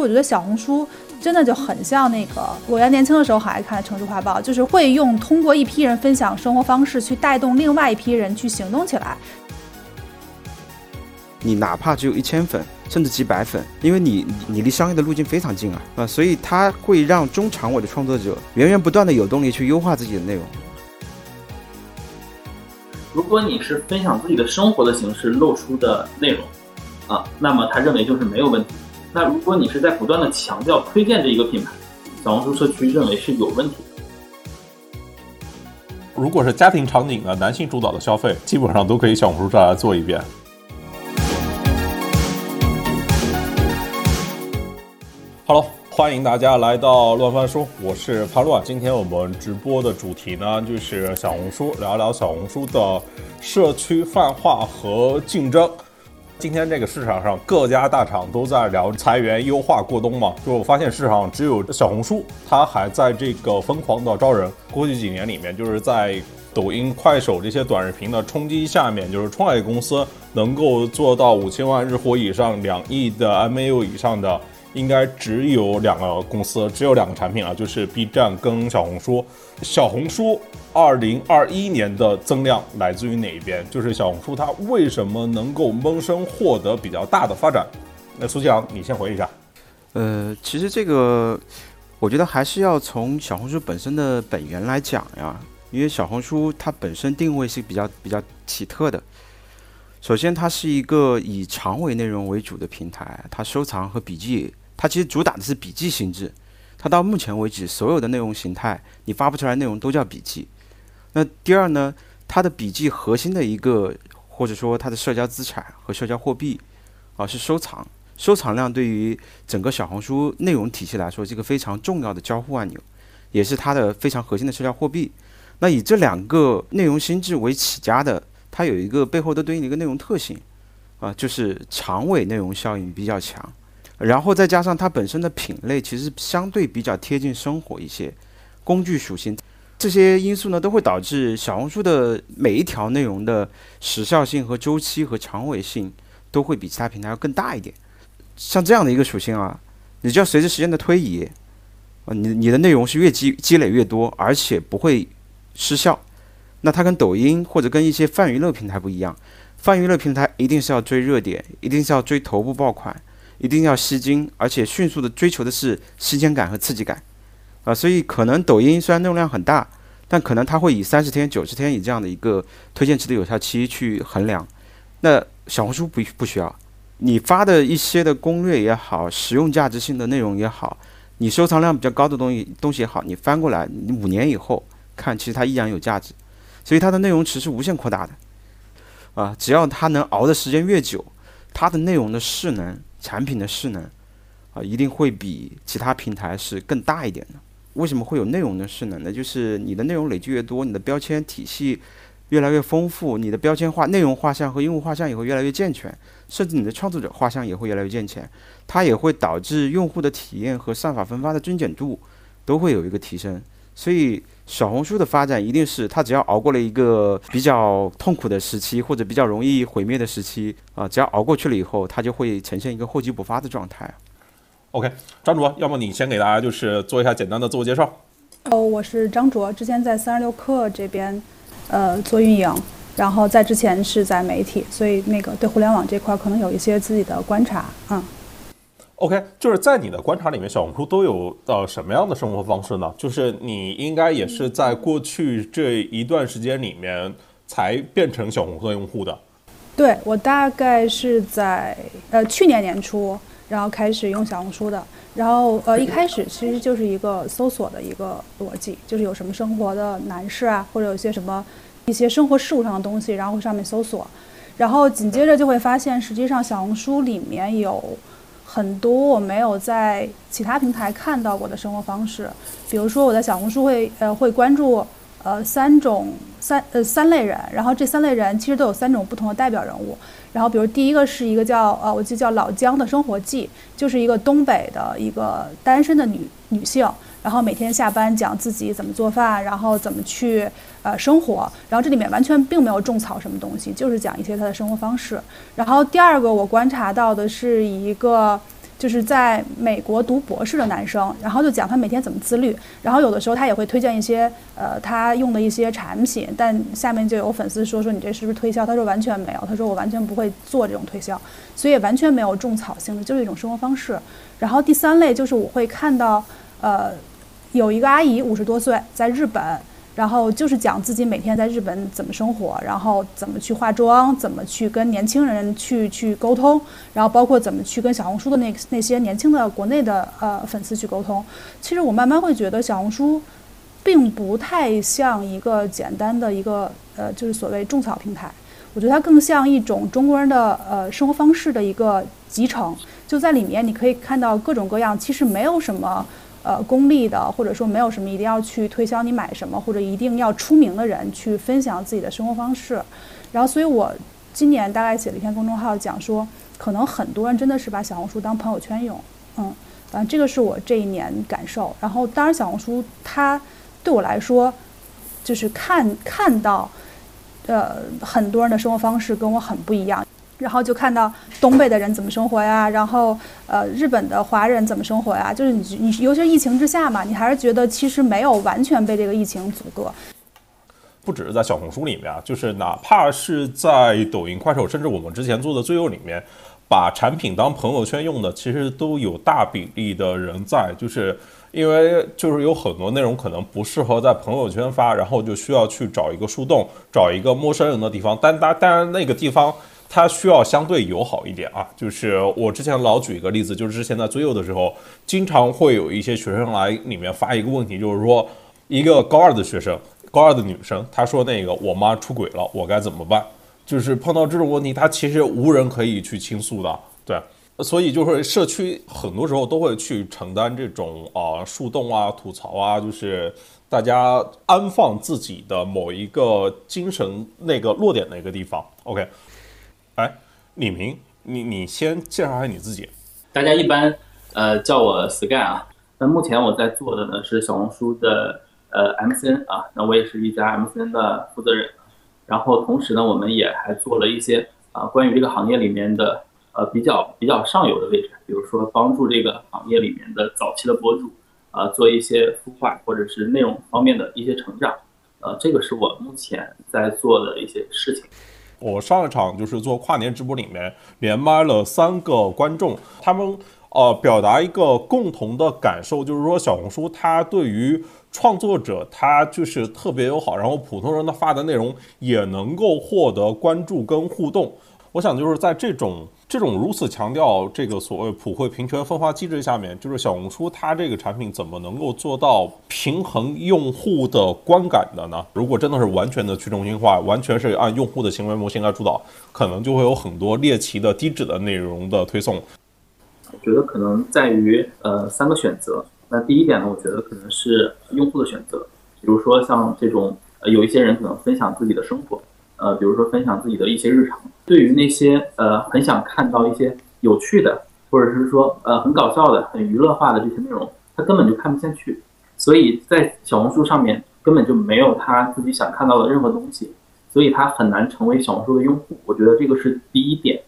我觉得小红书真的就很像那个我原来年轻的时候很爱看《城市画报》，就是会用通过一批人分享生活方式去带动另外一批人去行动起来。你哪怕只有一千粉，甚至几百粉，因为你你离商业的路径非常近啊啊，所以它会让中长尾的创作者源源不断的有动力去优化自己的内容。如果你是分享自己的生活的形式露出的内容，啊，那么他认为就是没有问题。那如果你是在不断的强调推荐这一个品牌，小红书社区认为是有问题的。如果是家庭场景的男性主导的消费，基本上都可以小红书这来做一遍。Hello，欢迎大家来到乱翻书，我是潘乱。今天我们直播的主题呢，就是小红书，聊聊小红书的社区泛化和竞争。今天这个市场上各家大厂都在聊裁员、优化、过冬嘛，就我发现市场只有小红书，它还在这个疯狂的招人。过去几年里面，就是在抖音、快手这些短视频的冲击下面，就是创业公司能够做到五千万日活以上、两亿的 MAU 以上的。应该只有两个公司，只有两个产品啊，就是 B 站跟小红书。小红书二零二一年的增量来自于哪一边？就是小红书它为什么能够闷声获得比较大的发展？那苏继阳，你先回忆一下。呃，其实这个我觉得还是要从小红书本身的本源来讲呀，因为小红书它本身定位是比较比较奇特的。首先，它是一个以长尾内容为主的平台，它收藏和笔记。它其实主打的是笔记性质，它到目前为止所有的内容形态，你发布出来内容都叫笔记。那第二呢，它的笔记核心的一个或者说它的社交资产和社交货币啊是收藏，收藏量对于整个小红书内容体系来说是一个非常重要的交互按钮，也是它的非常核心的社交货币。那以这两个内容心智为起家的，它有一个背后的对应的一个内容特性啊，就是长尾内容效应比较强。然后再加上它本身的品类，其实相对比较贴近生活一些，工具属性这些因素呢，都会导致小红书的每一条内容的时效性和周期和长尾性都会比其他平台要更大一点。像这样的一个属性啊，你就要随着时间的推移，啊，你你的内容是越积积累越多，而且不会失效。那它跟抖音或者跟一些泛娱乐平台不一样，泛娱乐平台一定是要追热点，一定是要追头部爆款。一定要吸睛，而且迅速的追求的是新鲜感和刺激感，啊，所以可能抖音虽然内容量很大，但可能它会以三十天、九十天以这样的一个推荐值的有效期去衡量。那小红书不不需要，你发的一些的攻略也好，实用价值性的内容也好，你收藏量比较高的东西东西也好，你翻过来，你五年以后看，其实它依然有价值。所以它的内容池是无限扩大的，啊，只要它能熬的时间越久，它的内容的势能。产品的势能啊，一定会比其他平台是更大一点的。为什么会有内容的势能呢？就是你的内容累积越多，你的标签体系越来越丰富，你的标签画、内容画像和用户画像也会越来越健全，甚至你的创作者画像也会越来越健全。它也会导致用户的体验和算法分发的精简度都会有一个提升。所以。小红书的发展一定是它只要熬过了一个比较痛苦的时期，或者比较容易毁灭的时期啊，只要熬过去了以后，它就会呈现一个厚积薄发的状态。OK，张卓，要么你先给大家就是做一下简单的自我介绍。哦，我是张卓，之前在三十六氪这边呃做运营，然后在之前是在媒体，所以那个对互联网这块可能有一些自己的观察，嗯。OK，就是在你的观察里面，小红书都有呃什么样的生活方式呢？就是你应该也是在过去这一段时间里面才变成小红书用户的。对我大概是在呃去年年初，然后开始用小红书的。然后呃一开始其实就是一个搜索的一个逻辑，就是有什么生活的难事啊，或者有些什么一些生活事务上的东西，然后上面搜索，然后紧接着就会发现，实际上小红书里面有。很多我没有在其他平台看到过的生活方式，比如说我在小红书会呃会关注呃三种三呃三类人，然后这三类人其实都有三种不同的代表人物，然后比如第一个是一个叫呃我就叫老姜的生活记，就是一个东北的一个单身的女女性。然后每天下班讲自己怎么做饭，然后怎么去呃生活，然后这里面完全并没有种草什么东西，就是讲一些他的生活方式。然后第二个我观察到的是一个就是在美国读博士的男生，然后就讲他每天怎么自律，然后有的时候他也会推荐一些呃他用的一些产品，但下面就有粉丝说说你这是不是推销？他说完全没有，他说我完全不会做这种推销，所以完全没有种草性的，就是一种生活方式。然后第三类就是我会看到呃有一个阿姨五十多岁在日本。然后就是讲自己每天在日本怎么生活，然后怎么去化妆，怎么去跟年轻人去去沟通，然后包括怎么去跟小红书的那那些年轻的国内的呃粉丝去沟通。其实我慢慢会觉得小红书，并不太像一个简单的一个呃就是所谓种草平台，我觉得它更像一种中国人的呃生活方式的一个集成，就在里面你可以看到各种各样，其实没有什么。呃，功利的，或者说没有什么一定要去推销你买什么，或者一定要出名的人去分享自己的生活方式。然后，所以我今年大概写了一篇公众号，讲说可能很多人真的是把小红书当朋友圈用。嗯，反正这个是我这一年感受。然后，当然小红书它对我来说，就是看看到，呃，很多人的生活方式跟我很不一样。然后就看到东北的人怎么生活呀，然后呃日本的华人怎么生活呀？就是你你尤其是疫情之下嘛，你还是觉得其实没有完全被这个疫情阻隔。不只是在小红书里面啊，就是哪怕是在抖音、快手，甚至我们之前做的最右里面，把产品当朋友圈用的，其实都有大比例的人在，就是因为就是有很多内容可能不适合在朋友圈发，然后就需要去找一个树洞，找一个陌生人的地方，但当当然那个地方。它需要相对友好一点啊，就是我之前老举一个例子，就是之前在最右的时候，经常会有一些学生来里面发一个问题，就是说一个高二的学生，高二的女生，她说那个我妈出轨了，我该怎么办？就是碰到这种问题，她其实无人可以去倾诉的，对，所以就是社区很多时候都会去承担这种啊树洞啊吐槽啊，就是大家安放自己的某一个精神那个落点的一个地方，OK。哎，李明，你你先介绍一下你自己。大家一般呃叫我 Sky 啊。那目前我在做的呢是小红书的呃 MCN 啊，那我也是一家 MCN 的负责人。然后同时呢，我们也还做了一些啊关于这个行业里面的呃比较比较上游的位置，比如说帮助这个行业里面的早期的博主啊做一些孵化或者是内容方面的一些成长。呃，这个是我目前在做的一些事情。我上一场就是做跨年直播，里面连麦了三个观众，他们呃表达一个共同的感受，就是说小红书它对于创作者它就是特别友好，然后普通人的发的内容也能够获得关注跟互动。我想就是在这种。这种如此强调这个所谓普惠平权分发机制下面，就是小红书它这个产品怎么能够做到平衡用户的观感的呢？如果真的是完全的去中心化，完全是按用户的行为模型来主导，可能就会有很多猎奇的低质的内容的推送。我觉得可能在于呃三个选择。那第一点呢，我觉得可能是用户的选择，比如说像这种呃有一些人可能分享自己的生活。呃，比如说分享自己的一些日常，对于那些呃很想看到一些有趣的，或者是说呃很搞笑的、很娱乐化的这些内容，他根本就看不进去，所以在小红书上面根本就没有他自己想看到的任何东西，所以他很难成为小红书的用户。我觉得这个是第一点。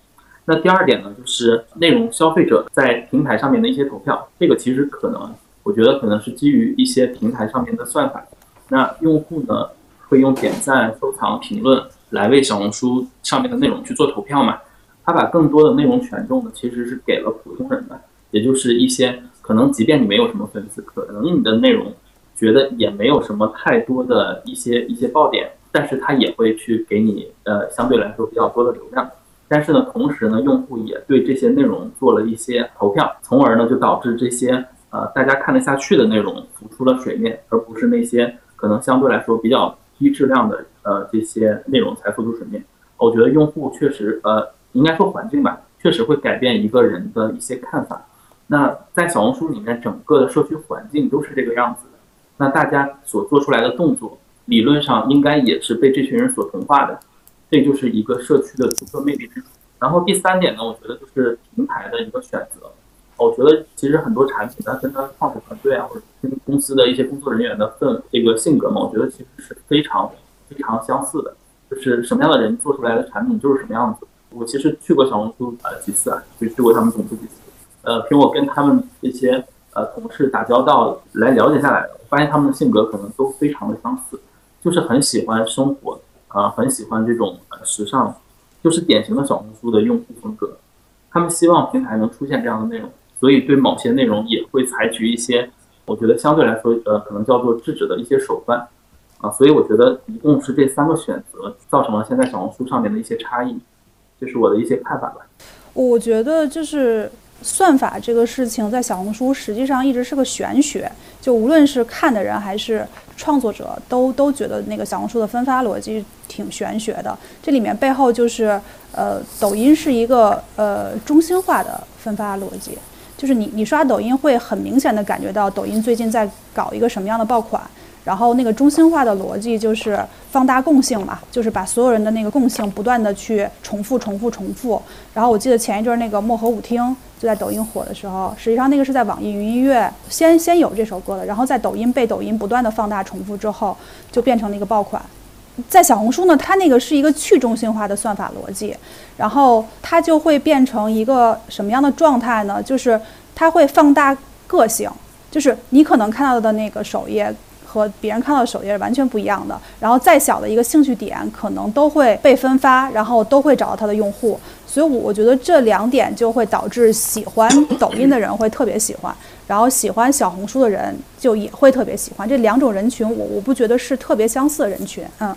那第二点呢，就是内容消费者在平台上面的一些投票，这个其实可能我觉得可能是基于一些平台上面的算法。那用户呢会用点赞、收藏、评论。来为小红书上面的内容去做投票嘛？他把更多的内容权重呢，其实是给了普通人的，也就是一些可能即便你没有什么粉丝，可能你的内容觉得也没有什么太多的一些一些爆点，但是他也会去给你呃相对来说比较多的流量。但是呢，同时呢，用户也对这些内容做了一些投票，从而呢就导致这些呃大家看得下去的内容浮出了水面，而不是那些可能相对来说比较低质量的。呃，这些内容才浮出水面。我觉得用户确实，呃，应该说环境吧，确实会改变一个人的一些看法。那在小红书里面，整个的社区环境都是这个样子的。那大家所做出来的动作，理论上应该也是被这群人所同化的。这就是一个社区的独特魅力之处。然后第三点呢，我觉得就是平台的一个选择。我觉得其实很多产品它跟它创始团队啊，或者跟公司的一些工作人员的份这个性格嘛，我觉得其实是非常。非常相似的，就是什么样的人做出来的产品就是什么样子。我其实去过小红书呃几次啊，就去过他们总部几次。呃，凭我跟他们这些呃同事打交道来了解下来的，我发现他们的性格可能都非常的相似，就是很喜欢生活，啊，很喜欢这种呃时尚，就是典型的小红书的用户风格。他们希望平台能出现这样的内容，所以对某些内容也会采取一些，我觉得相对来说，呃，可能叫做制止的一些手段，啊，所以我觉得一共是这三个选择造成了现在小红书上面的一些差异，这是我的一些看法吧。我觉得就是算法这个事情，在小红书实际上一直是个玄学，就无论是看的人还是创作者，都都觉得那个小红书的分发逻辑挺玄学的。这里面背后就是呃，抖音是一个呃中心化的分发逻辑，就是你你刷抖音会很明显的感觉到抖音最近在搞一个什么样的爆款。然后那个中心化的逻辑就是放大共性嘛，就是把所有人的那个共性不断的去重复、重复、重复。然后我记得前一阵那个漠河舞厅就在抖音火的时候，实际上那个是在网易云音乐先先有这首歌的，然后在抖音被抖音不断的放大、重复之后，就变成了一个爆款。在小红书呢，它那个是一个去中心化的算法逻辑，然后它就会变成一个什么样的状态呢？就是它会放大个性，就是你可能看到的那个首页。和别人看到的首页是完全不一样的。然后再小的一个兴趣点，可能都会被分发，然后都会找到它的用户。所以，我我觉得这两点就会导致喜欢抖音的人会特别喜欢，然后喜欢小红书的人就也会特别喜欢。这两种人群，我我不觉得是特别相似的人群。嗯，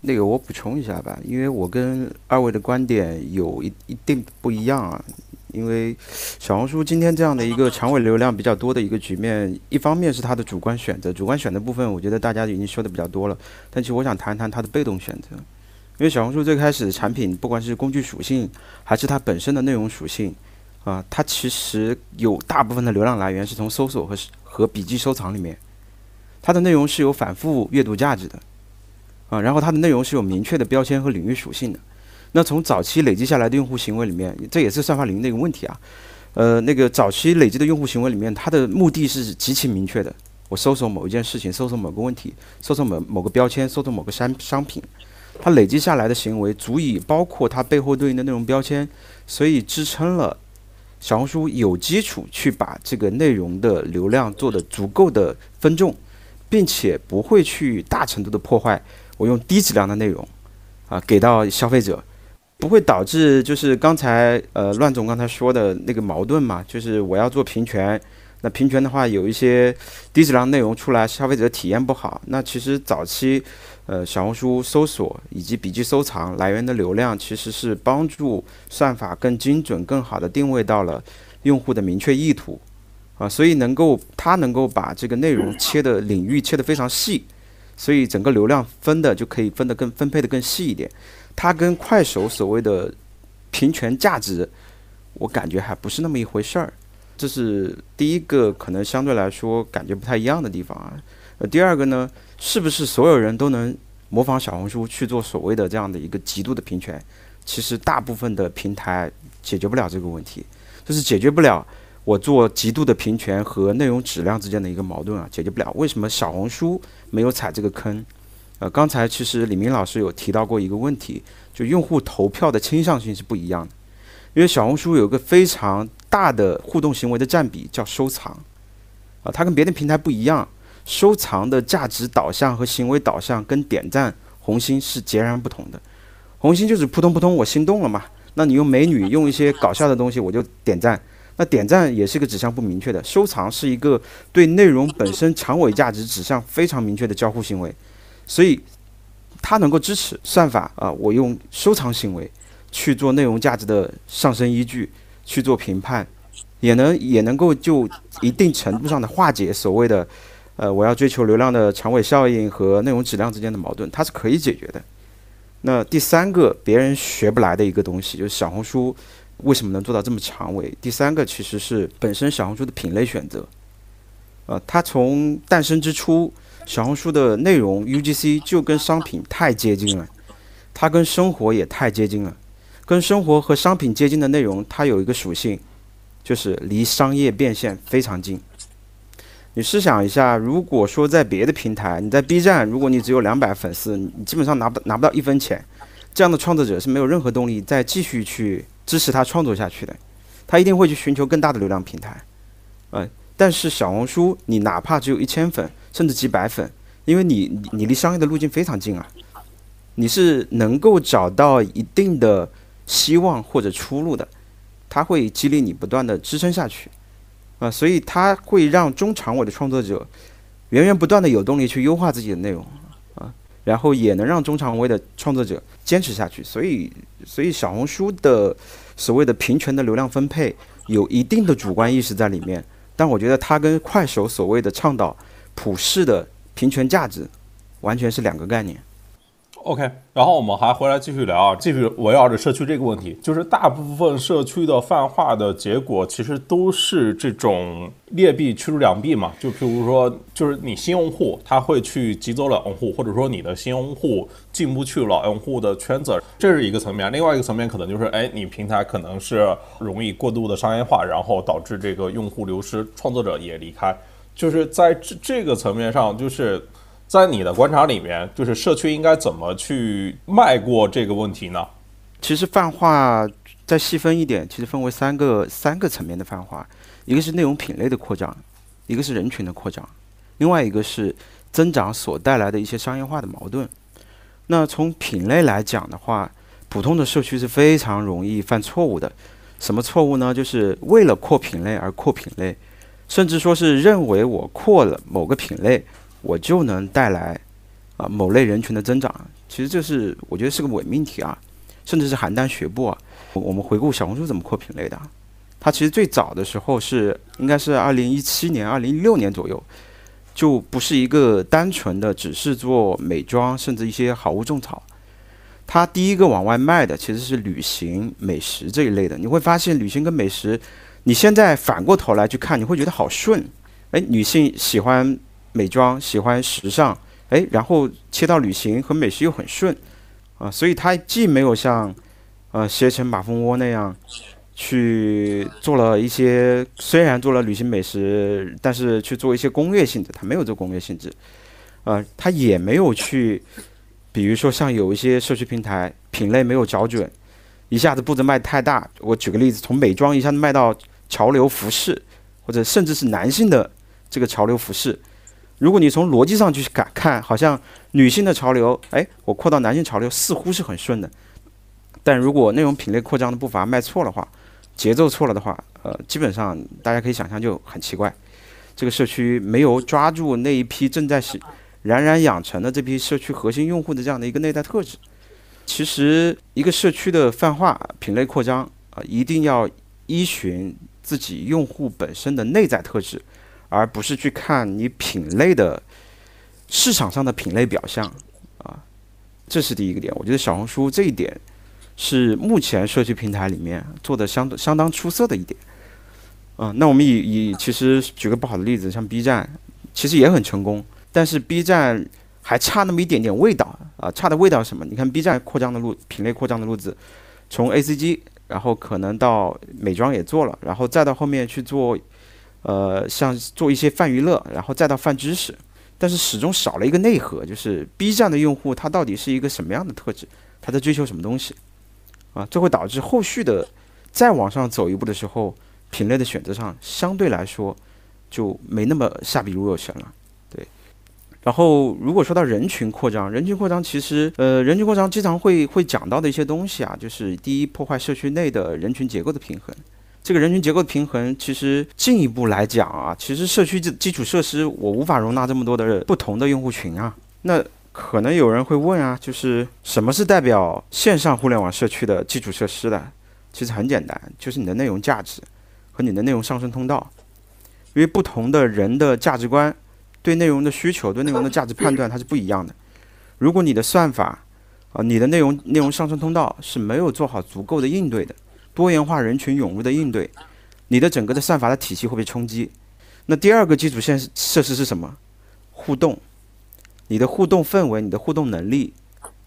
那个我补充一下吧，因为我跟二位的观点有一一定不一样啊。因为小红书今天这样的一个 长尾流量比较多的一个局面，一方面是它的主观选择，主观选择部分，我觉得大家已经说的比较多了。但其实我想谈谈它的被动选择，因为小红书最开始的产品，不管是工具属性，还是它本身的内容属性，啊，它其实有大部分的流量来源是从搜索和和笔记收藏里面，它的内容是有反复阅读价值的，啊，然后它的内容是有明确的标签和领域属性的。那从早期累积下来的用户行为里面，这也是算法领域的一个问题啊。呃，那个早期累积的用户行为里面，它的目的是极其明确的。我搜索某一件事情，搜索某个问题，搜索某某个标签，搜索某个商商品，它累积下来的行为足以包括它背后对应的内容标签，所以支撑了小红书有基础去把这个内容的流量做得足够的分众，并且不会去大程度的破坏我用低质量的内容啊给到消费者。不会导致就是刚才呃乱总刚才说的那个矛盾嘛？就是我要做平权，那平权的话有一些低质量内容出来，消费者体验不好。那其实早期呃小红书搜索以及笔记收藏来源的流量，其实是帮助算法更精准、更好的定位到了用户的明确意图啊，所以能够它能够把这个内容切的领域切得非常细，所以整个流量分的就可以分得更分配的更细一点。它跟快手所谓的平权价值，我感觉还不是那么一回事儿，这是第一个可能相对来说感觉不太一样的地方啊。呃，第二个呢，是不是所有人都能模仿小红书去做所谓的这样的一个极度的平权？其实大部分的平台解决不了这个问题，就是解决不了我做极度的平权和内容质量之间的一个矛盾啊，解决不了。为什么小红书没有踩这个坑？呃，刚才其实李明老师有提到过一个问题，就用户投票的倾向性是不一样的。因为小红书有个非常大的互动行为的占比叫收藏，啊，它跟别的平台不一样，收藏的价值导向和行为导向跟点赞红心是截然不同的。红心就是扑通扑通，我心动了嘛，那你用美女用一些搞笑的东西我就点赞，那点赞也是一个指向不明确的。收藏是一个对内容本身长尾价值指向非常明确的交互行为。所以，它能够支持算法啊，我用收藏行为去做内容价值的上升依据，去做评判，也能也能够就一定程度上的化解所谓的，呃，我要追求流量的长尾效应和内容质量之间的矛盾，它是可以解决的。那第三个别人学不来的一个东西，就是小红书为什么能做到这么长尾？第三个其实是本身小红书的品类选择，呃，它从诞生之初。小红书的内容 UGC 就跟商品太接近了，它跟生活也太接近了。跟生活和商品接近的内容，它有一个属性，就是离商业变现非常近。你试想一下，如果说在别的平台，你在 B 站，如果你只有两百粉丝，你基本上拿不拿不到一分钱，这样的创作者是没有任何动力再继续去支持他创作下去的。他一定会去寻求更大的流量平台，呃，但是小红书你哪怕只有一千粉，甚至几百粉，因为你你离商业的路径非常近啊，你是能够找到一定的希望或者出路的，它会激励你不断的支撑下去，啊，所以它会让中长尾的创作者源源不断的有动力去优化自己的内容啊。然后也能让中长尾的创作者坚持下去，所以，所以小红书的所谓的平权的流量分配有一定的主观意识在里面，但我觉得它跟快手所谓的倡导普世的平权价值完全是两个概念。OK，然后我们还回来继续聊，继续围绕着社区这个问题，就是大部分社区的泛化的结果，其实都是这种劣币驱逐良币嘛。就譬如说，就是你新用户他会去挤走老用户，或者说你的新用户进不去老用户的圈子，这是一个层面。另外一个层面可能就是，哎，你平台可能是容易过度的商业化，然后导致这个用户流失，创作者也离开。就是在这这个层面上，就是。在你的观察里面，就是社区应该怎么去迈过这个问题呢？其实泛化再细分一点，其实分为三个三个层面的泛化，一个是内容品类的扩张，一个是人群的扩张，另外一个是增长所带来的一些商业化的矛盾。那从品类来讲的话，普通的社区是非常容易犯错误的。什么错误呢？就是为了扩品类而扩品类，甚至说是认为我扩了某个品类。我就能带来啊某类人群的增长，其实这是我觉得是个伪命题啊，甚至是邯郸学步啊。我们回顾小红书怎么扩品类的，它其实最早的时候是应该是二零一七年、二零一六年左右，就不是一个单纯的只是做美妆，甚至一些好物种草。它第一个往外卖的其实是旅行、美食这一类的。你会发现，旅行跟美食，你现在反过头来去看，你会觉得好顺。哎，女性喜欢。美妆喜欢时尚，哎，然后切到旅行和美食又很顺，啊，所以它既没有像，呃，携程马蜂窝那样去做了一些，虽然做了旅行美食，但是去做一些攻略性质，它没有做攻略性质，呃，它也没有去，比如说像有一些社区平台品类没有找准，一下子步子迈太大。我举个例子，从美妆一下子卖到潮流服饰，或者甚至是男性的这个潮流服饰。如果你从逻辑上去看，看好像女性的潮流，哎，我扩到男性潮流似乎是很顺的。但如果内容品类扩张的步伐迈错了话，节奏错了的话，呃，基本上大家可以想象就很奇怪。这个社区没有抓住那一批正在是冉冉养成的这批社区核心用户的这样的一个内在特质。其实一个社区的泛化、品类扩张啊，一定要依循自己用户本身的内在特质。而不是去看你品类的市场上的品类表象啊，这是第一个点。我觉得小红书这一点是目前社区平台里面做的相相当出色的一点。啊，那我们以以其实举个不好的例子，像 B 站，其实也很成功，但是 B 站还差那么一点点味道啊，差的味道是什么？你看 B 站扩张的路品类扩张的路子，从 ACG，然后可能到美妆也做了，然后再到后面去做。呃，像做一些泛娱乐，然后再到泛知识，但是始终少了一个内核，就是 B 站的用户他到底是一个什么样的特质，他在追求什么东西，啊，这会导致后续的再往上走一步的时候，品类的选择上相对来说就没那么下笔如有神了，对。然后如果说到人群扩张，人群扩张其实，呃，人群扩张经常会会讲到的一些东西啊，就是第一，破坏社区内的人群结构的平衡。这个人群结构的平衡，其实进一步来讲啊，其实社区基基础设施我无法容纳这么多的不同的用户群啊。那可能有人会问啊，就是什么是代表线上互联网社区的基础设施的？其实很简单，就是你的内容价值和你的内容上升通道。因为不同的人的价值观、对内容的需求、对内容的价值判断，它是不一样的。如果你的算法啊，你的内容内容上升通道是没有做好足够的应对的。多元化人群涌入的应对，你的整个的算法的体系会被冲击。那第二个基础设设施是什么？互动，你的互动氛围，你的互动能力，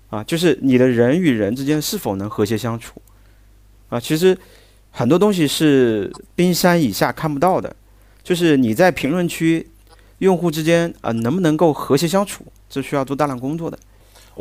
啊，就是你的人与人之间是否能和谐相处，啊，其实很多东西是冰山以下看不到的，就是你在评论区，用户之间啊能不能够和谐相处，这需要做大量工作的。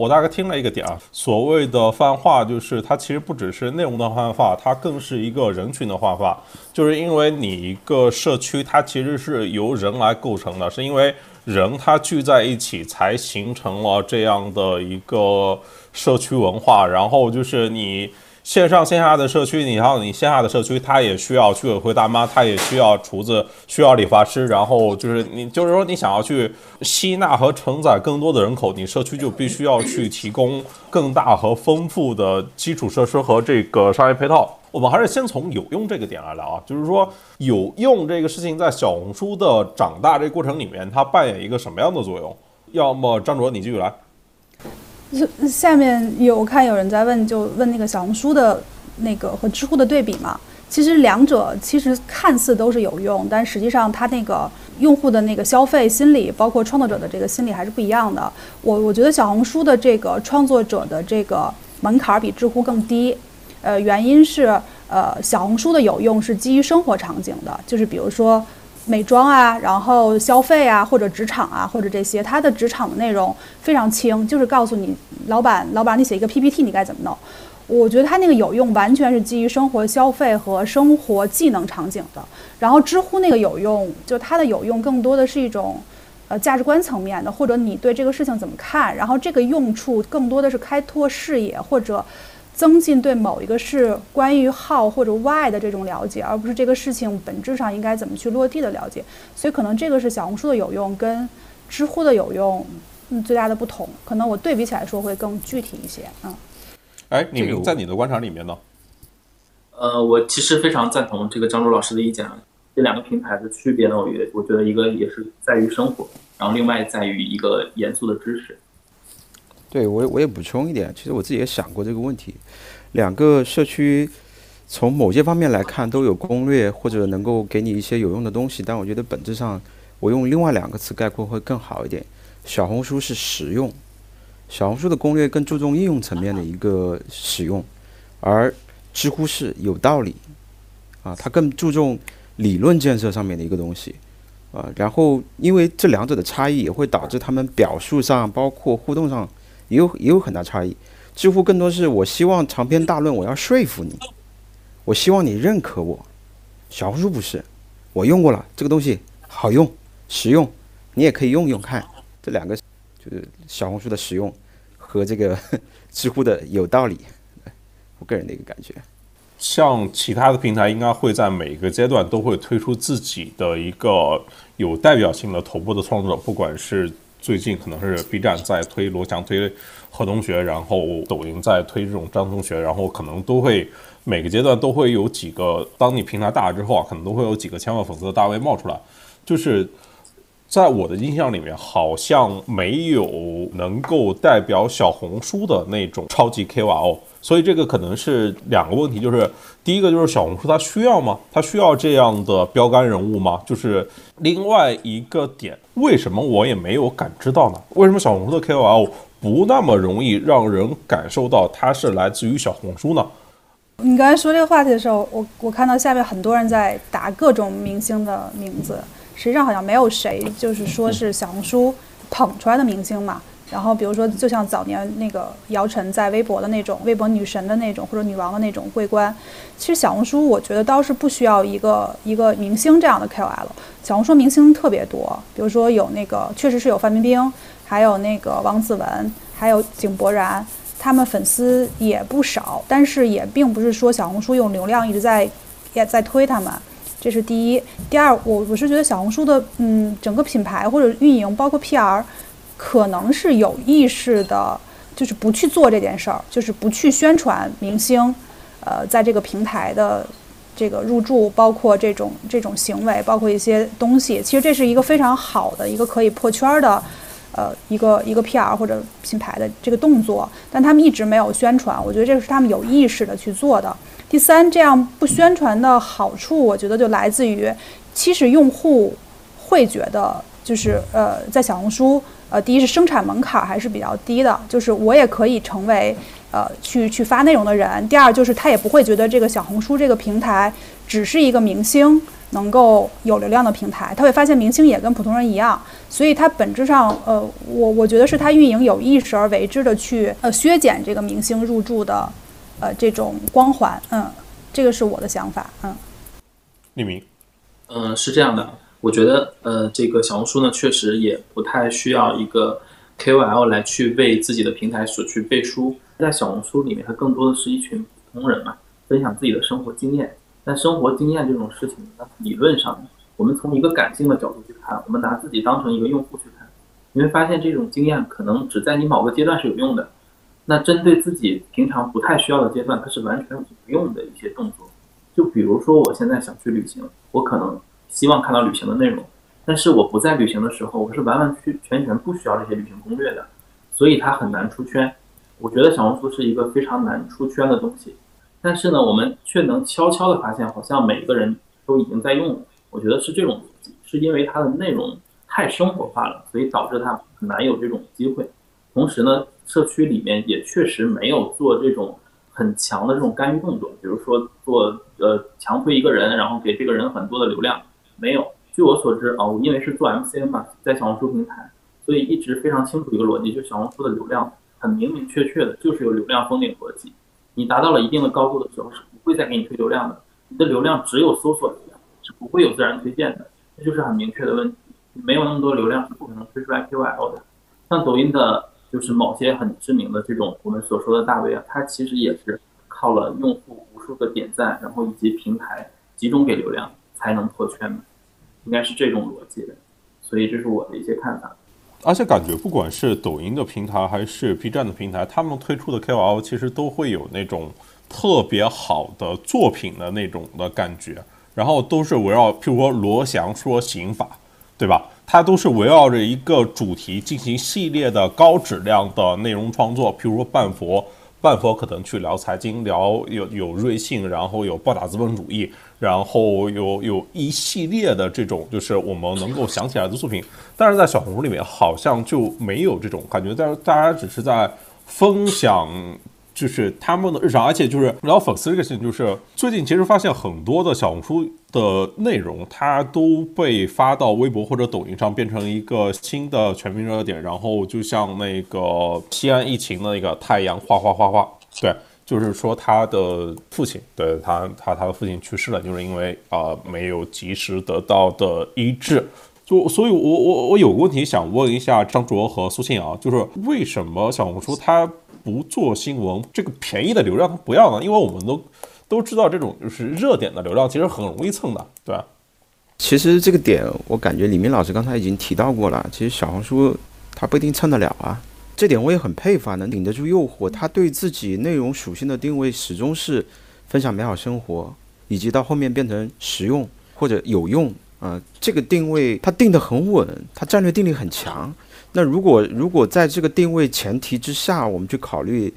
我大概听了一个点啊，所谓的泛化，就是它其实不只是内容的泛化，它更是一个人群的泛化。就是因为你一个社区，它其实是由人来构成的，是因为人他聚在一起才形成了这样的一个社区文化。然后就是你。线上线下的社区，你像你线下的社区，它也需要居委会大妈，它也需要厨子，需要理发师，然后就是你，就是说你想要去吸纳和承载更多的人口，你社区就必须要去提供更大和丰富的基础设施和这个商业配套。我们还是先从有用这个点来聊啊，就是说有用这个事情在小红书的长大这过程里面，它扮演一个什么样的作用？要么张卓，你继续来。下面有看有人在问，就问那个小红书的那个和知乎的对比嘛？其实两者其实看似都是有用，但实际上它那个用户的那个消费心理，包括创作者的这个心理还是不一样的。我我觉得小红书的这个创作者的这个门槛比知乎更低，呃，原因是呃小红书的有用是基于生活场景的，就是比如说。美妆啊，然后消费啊，或者职场啊，或者这些，它的职场的内容非常轻，就是告诉你，老板，老板，你写一个 PPT，你该怎么弄？我觉得它那个有用，完全是基于生活消费和生活技能场景的。然后知乎那个有用，就它的有用更多的是一种，呃，价值观层面的，或者你对这个事情怎么看？然后这个用处更多的是开拓视野，或者。增进对某一个事关于 how 或者 why 的这种了解，而不是这个事情本质上应该怎么去落地的了解。所以可能这个是小红书的有用跟知乎的有用，嗯，最大的不同。可能我对比起来说会更具体一些。嗯，哎，你们在你的观察里面呢？呃，我其实非常赞同这个张卓老师的意见。这两个平台的区别呢，我觉我觉得一个也是在于生活，然后另外在于一个严肃的知识。对我，我也补充一点，其实我自己也想过这个问题。两个社区从某些方面来看都有攻略，或者能够给你一些有用的东西，但我觉得本质上，我用另外两个词概括会更好一点。小红书是实用，小红书的攻略更注重应用层面的一个使用，而知乎是有道理，啊，它更注重理论建设上面的一个东西，啊，然后因为这两者的差异，也会导致他们表述上，包括互动上。也有也有很大差异，知乎更多是我希望长篇大论，我要说服你，我希望你认可我。小红书不是，我用过了，这个东西好用、实用，你也可以用用看。这两个就是小红书的实用和这个 知乎的有道理，我个人的一个感觉。像其他的平台，应该会在每个阶段都会推出自己的一个有代表性的头部的创作者，不管是。最近可能是 B 站在推罗翔推何同学，然后抖音在推这种张同学，然后可能都会每个阶段都会有几个，当你平台大了之后啊，可能都会有几个千万粉丝的大 V 冒出来。就是在我的印象里面，好像没有能够代表小红书的那种超级 KOL。所以这个可能是两个问题，就是第一个就是小红书它需要吗？它需要这样的标杆人物吗？就是另外一个点，为什么我也没有感知到呢？为什么小红书的 KOL 不那么容易让人感受到它是来自于小红书呢？你刚才说这个话题的时候，我我看到下面很多人在打各种明星的名字，实际上好像没有谁就是说是小红书捧出来的明星嘛。然后，比如说，就像早年那个姚晨在微博的那种微博女神的那种，或者女王的那种桂冠，其实小红书我觉得倒是不需要一个一个明星这样的 KOL。小红书明星特别多，比如说有那个确实是有范冰冰，还有那个王子文，还有井柏然，他们粉丝也不少。但是也并不是说小红书用流量一直在也在推他们，这是第一。第二，我我是觉得小红书的嗯整个品牌或者运营，包括 PR。可能是有意识的，就是不去做这件事儿，就是不去宣传明星，呃，在这个平台的这个入驻，包括这种这种行为，包括一些东西。其实这是一个非常好的一个可以破圈的，呃，一个一个 PR 或者品牌的这个动作。但他们一直没有宣传，我觉得这是他们有意识的去做的。第三，这样不宣传的好处，我觉得就来自于，其实用户会觉得，就是呃，在小红书。呃，第一是生产门槛还是比较低的，就是我也可以成为呃去去发内容的人。第二就是他也不会觉得这个小红书这个平台只是一个明星能够有流量的平台，他会发现明星也跟普通人一样，所以它本质上，呃，我我觉得是它运营有意识而为之的去呃削减这个明星入驻的呃这种光环，嗯，这个是我的想法，嗯。匿名，嗯，是这样的，我觉得呃这个小红书呢确实也不太需要一个 KOL 来去为自己的平台所去背书，在小红书里面，它更多的是一群普通人嘛，分享自己的生活经验。但生活经验这种事情，那理论上，我们从一个感性的角度去看，我们拿自己当成一个用户去看，你会发现这种经验可能只在你某个阶段是有用的。那针对自己平常不太需要的阶段，它是完全无用的一些动作。就比如说，我现在想去旅行，我可能希望看到旅行的内容，但是我不在旅行的时候，我是完完全全不需要这些旅行攻略的，所以它很难出圈。我觉得小红书是一个非常难出圈的东西。但是呢，我们却能悄悄地发现，好像每个人都已经在用了。我觉得是这种，是因为它的内容太生活化了，所以导致它很难有这种机会。同时呢，社区里面也确实没有做这种很强的这种干预动作，比如说做呃强推一个人，然后给这个人很多的流量，没有。据我所知啊，我因为是做 MCN 嘛，在小红书平台，所以一直非常清楚一个逻辑，就是小红书的流量很明明确确的，就是有流量封顶逻辑。你达到了一定的高度的时候，是不会再给你推流量的。你的流量只有搜索流量，是不会有自然推荐的。这就是很明确的问题。没有那么多流量，是不可能推出来 KOL 的。像抖音的，就是某些很知名的这种我们所说的大 V 啊，它其实也是靠了用户无数个点赞，然后以及平台集中给流量才能破圈的，应该是这种逻辑的。所以这是我的一些看法。而且感觉不管是抖音的平台还是 B 站的平台，他们推出的 KOL 其实都会有那种特别好的作品的那种的感觉，然后都是围绕，譬如说罗翔说刑法，对吧？它都是围绕着一个主题进行系列的高质量的内容创作，譬如说半佛。半佛可能去聊财经，聊有有瑞幸，然后有暴打资本主义，然后有有一系列的这种，就是我们能够想起来的作品。但是在小红书里面好像就没有这种感觉，但是大家只是在分享，就是他们的日常，而且就是聊粉丝这个事情，就是最近其实发现很多的小红书的内容，它都被发到微博或者抖音上，变成一个新的全民热点。然后就像那个西安疫情的那个太阳花花花花，对，就是说他的父亲，对他他他的父亲去世了，就是因为啊没有及时得到的医治。就所以，我我我有个问题想问一下张卓和苏庆阳，就是为什么小红书它不做新闻，这个便宜的流量它不要呢？因为我们都。都知道这种就是热点的流量其实很容易蹭的，对吧？其实这个点我感觉李明老师刚才已经提到过了。其实小红书它不一定蹭得了啊，这点我也很佩服啊，能顶得住诱惑。他对自己内容属性的定位始终是分享美好生活，以及到后面变成实用或者有用啊，这个定位它定得很稳，它战略定力很强。那如果如果在这个定位前提之下，我们去考虑。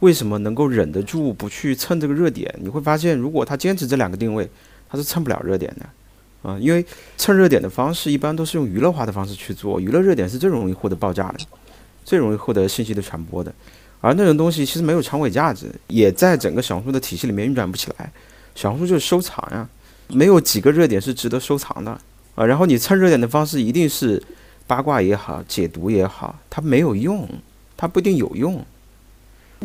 为什么能够忍得住不去蹭这个热点？你会发现，如果他坚持这两个定位，他是蹭不了热点的，啊，因为蹭热点的方式一般都是用娱乐化的方式去做，娱乐热点是最容易获得报价的，最容易获得信息的传播的，而那种东西其实没有长尾价值，也在整个小红书的体系里面运转不起来。小红书就是收藏呀，没有几个热点是值得收藏的啊。然后你蹭热点的方式一定是八卦也好，解读也好，它没有用，它不一定有用。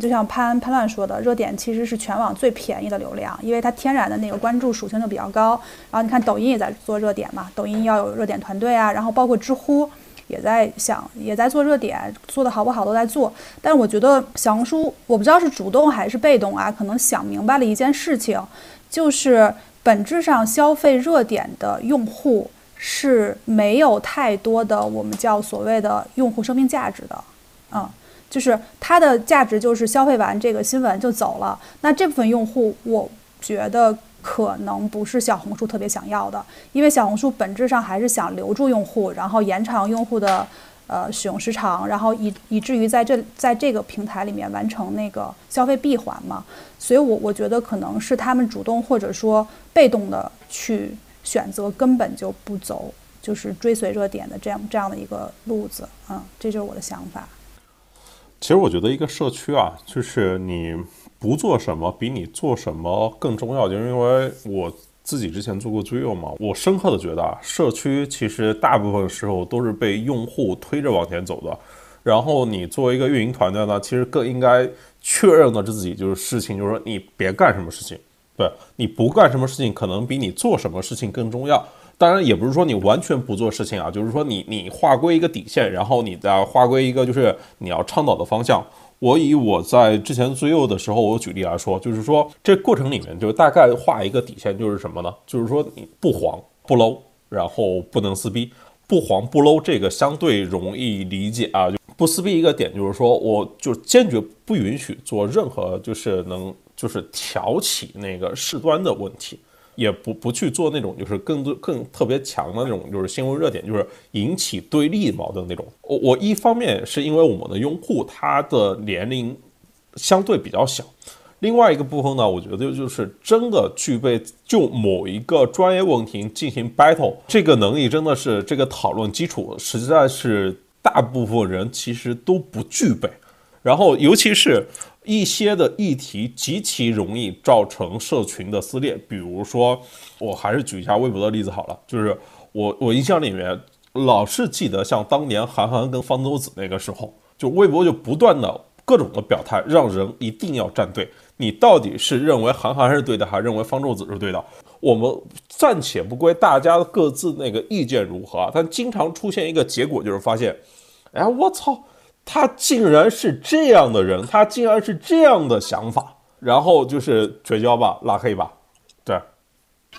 就像潘潘乱说的，热点其实是全网最便宜的流量，因为它天然的那个关注属性就比较高。然后你看抖音也在做热点嘛，抖音要有热点团队啊，然后包括知乎也在想也在做热点，做的好不好都在做。但我觉得小红书，我不知道是主动还是被动啊，可能想明白了一件事情，就是本质上消费热点的用户是没有太多的我们叫所谓的用户生命价值的，嗯。就是它的价值就是消费完这个新闻就走了，那这部分用户，我觉得可能不是小红书特别想要的，因为小红书本质上还是想留住用户，然后延长用户的呃使用时长，然后以以至于在这在这个平台里面完成那个消费闭环嘛，所以我我觉得可能是他们主动或者说被动的去选择，根本就不走就是追随热点的这样这样的一个路子，嗯，这就是我的想法。其实我觉得一个社区啊，就是你不做什么比你做什么更重要，就是因为我自己之前做过追友嘛，我深刻的觉得啊，社区其实大部分时候都是被用户推着往前走的。然后你作为一个运营团队呢，其实更应该确认的自己就是事情，就是说你别干什么事情，对，你不干什么事情，可能比你做什么事情更重要。当然，也不是说你完全不做事情啊，就是说你你划归一个底线，然后你再划归一个就是你要倡导的方向。我以我在之前最右的时候，我举例来说，就是说这过程里面就大概画一个底线，就是什么呢？就是说你不黄不 low，然后不能撕逼。不黄不 low 这个相对容易理解啊，就不撕逼一个点就是说，我就坚决不允许做任何就是能就是挑起那个事端的问题。也不不去做那种就是更多更特别强的那种就是新闻热点，就是引起对立矛盾那种。我我一方面是因为我们的用户他的年龄相对比较小，另外一个部分呢，我觉得就是真的具备就某一个专业问题进行 battle 这个能力，真的是这个讨论基础实在是大部分人其实都不具备。然后尤其是。一些的议题极其容易造成社群的撕裂，比如说，我还是举一下微博的例子好了，就是我我印象里面老是记得像当年韩寒跟方舟子那个时候，就微博就不断的各种的表态，让人一定要站队。你到底是认为韩寒是对的，还是认为方舟子是对的？我们暂且不归大家各自那个意见如何，但经常出现一个结果，就是发现，哎，我操！他竟然是这样的人，他竟然是这样的想法，然后就是绝交吧，拉黑吧，对。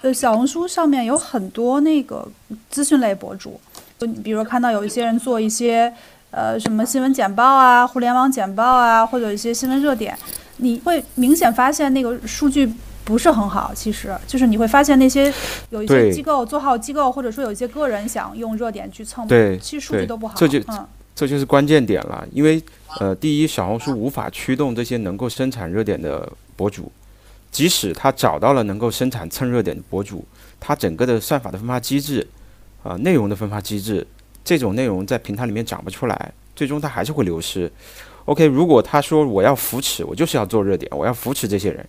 呃，小红书上面有很多那个资讯类博主，就你比如看到有一些人做一些呃什么新闻简报啊、互联网简报啊，或者一些新闻热点，你会明显发现那个数据不是很好。其实就是你会发现那些有一些机构做好机构，或者说有一些个人想用热点去蹭，对，其实数据都不好。嗯。这就是关键点了，因为，呃，第一，小红书无法驱动这些能够生产热点的博主，即使他找到了能够生产蹭热点的博主，他整个的算法的分发机制，啊，内容的分发机制，这种内容在平台里面长不出来，最终它还是会流失。OK，如果他说我要扶持，我就是要做热点，我要扶持这些人，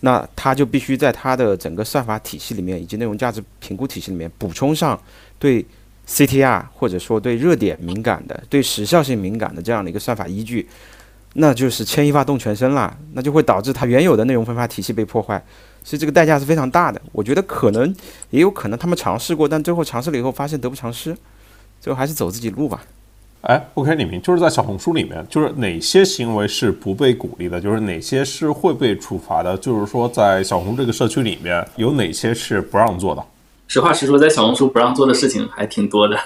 那他就必须在他的整个算法体系里面以及内容价值评估体系里面补充上对。CTR 或者说对热点敏感的、对时效性敏感的这样的一个算法依据，那就是牵一发动全身了，那就会导致它原有的内容分发体系被破坏，所以这个代价是非常大的。我觉得可能也有可能他们尝试过，但最后尝试了以后发现得不偿失，最后还是走自己路吧。哎，OK，李明，就是在小红书里面，就是哪些行为是不被鼓励的，就是哪些是会被处罚的，就是说在小红这个社区里面有哪些是不让做的。实话实说，在小红书不让做的事情还挺多的，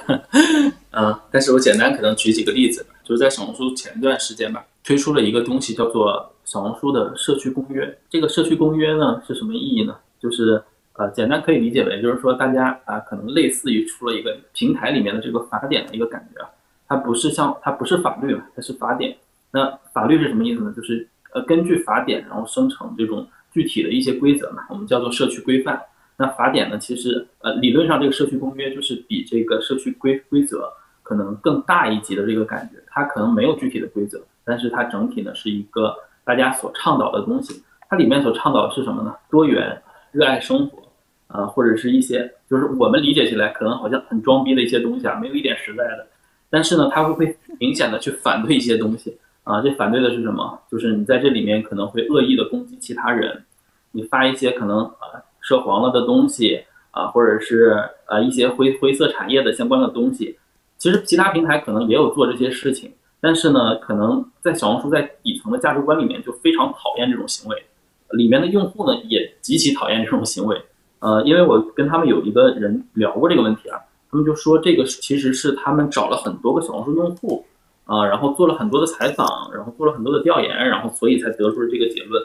嗯，但是我简单可能举几个例子，就是在小红书前段时间吧，推出了一个东西叫做小红书的社区公约。这个社区公约呢是什么意义呢？就是呃，简单可以理解为，就是说大家啊，可能类似于出了一个平台里面的这个法典的一个感觉啊，它不是像它不是法律嘛，它是法典。那法律是什么意思呢？就是呃，根据法典然后生成这种具体的一些规则嘛，我们叫做社区规范。那法典呢？其实，呃，理论上这个社区公约就是比这个社区规规则可能更大一级的这个感觉。它可能没有具体的规则，但是它整体呢是一个大家所倡导的东西。它里面所倡导的是什么呢？多元、热爱生活，啊，或者是一些就是我们理解起来可能好像很装逼的一些东西啊，没有一点实在的。但是呢，它会会 明显的去反对一些东西啊。这反对的是什么？就是你在这里面可能会恶意的攻击其他人，你发一些可能啊。涉黄了的东西啊，或者是呃一些灰灰色产业的相关的东西，其实其他平台可能也有做这些事情，但是呢，可能在小红书在底层的价值观里面就非常讨厌这种行为，里面的用户呢也极其讨厌这种行为。呃，因为我跟他们有一个人聊过这个问题啊，他们就说这个其实是他们找了很多个小红书用户啊，然后做了很多的采访，然后做了很多的调研，然后所以才得出了这个结论。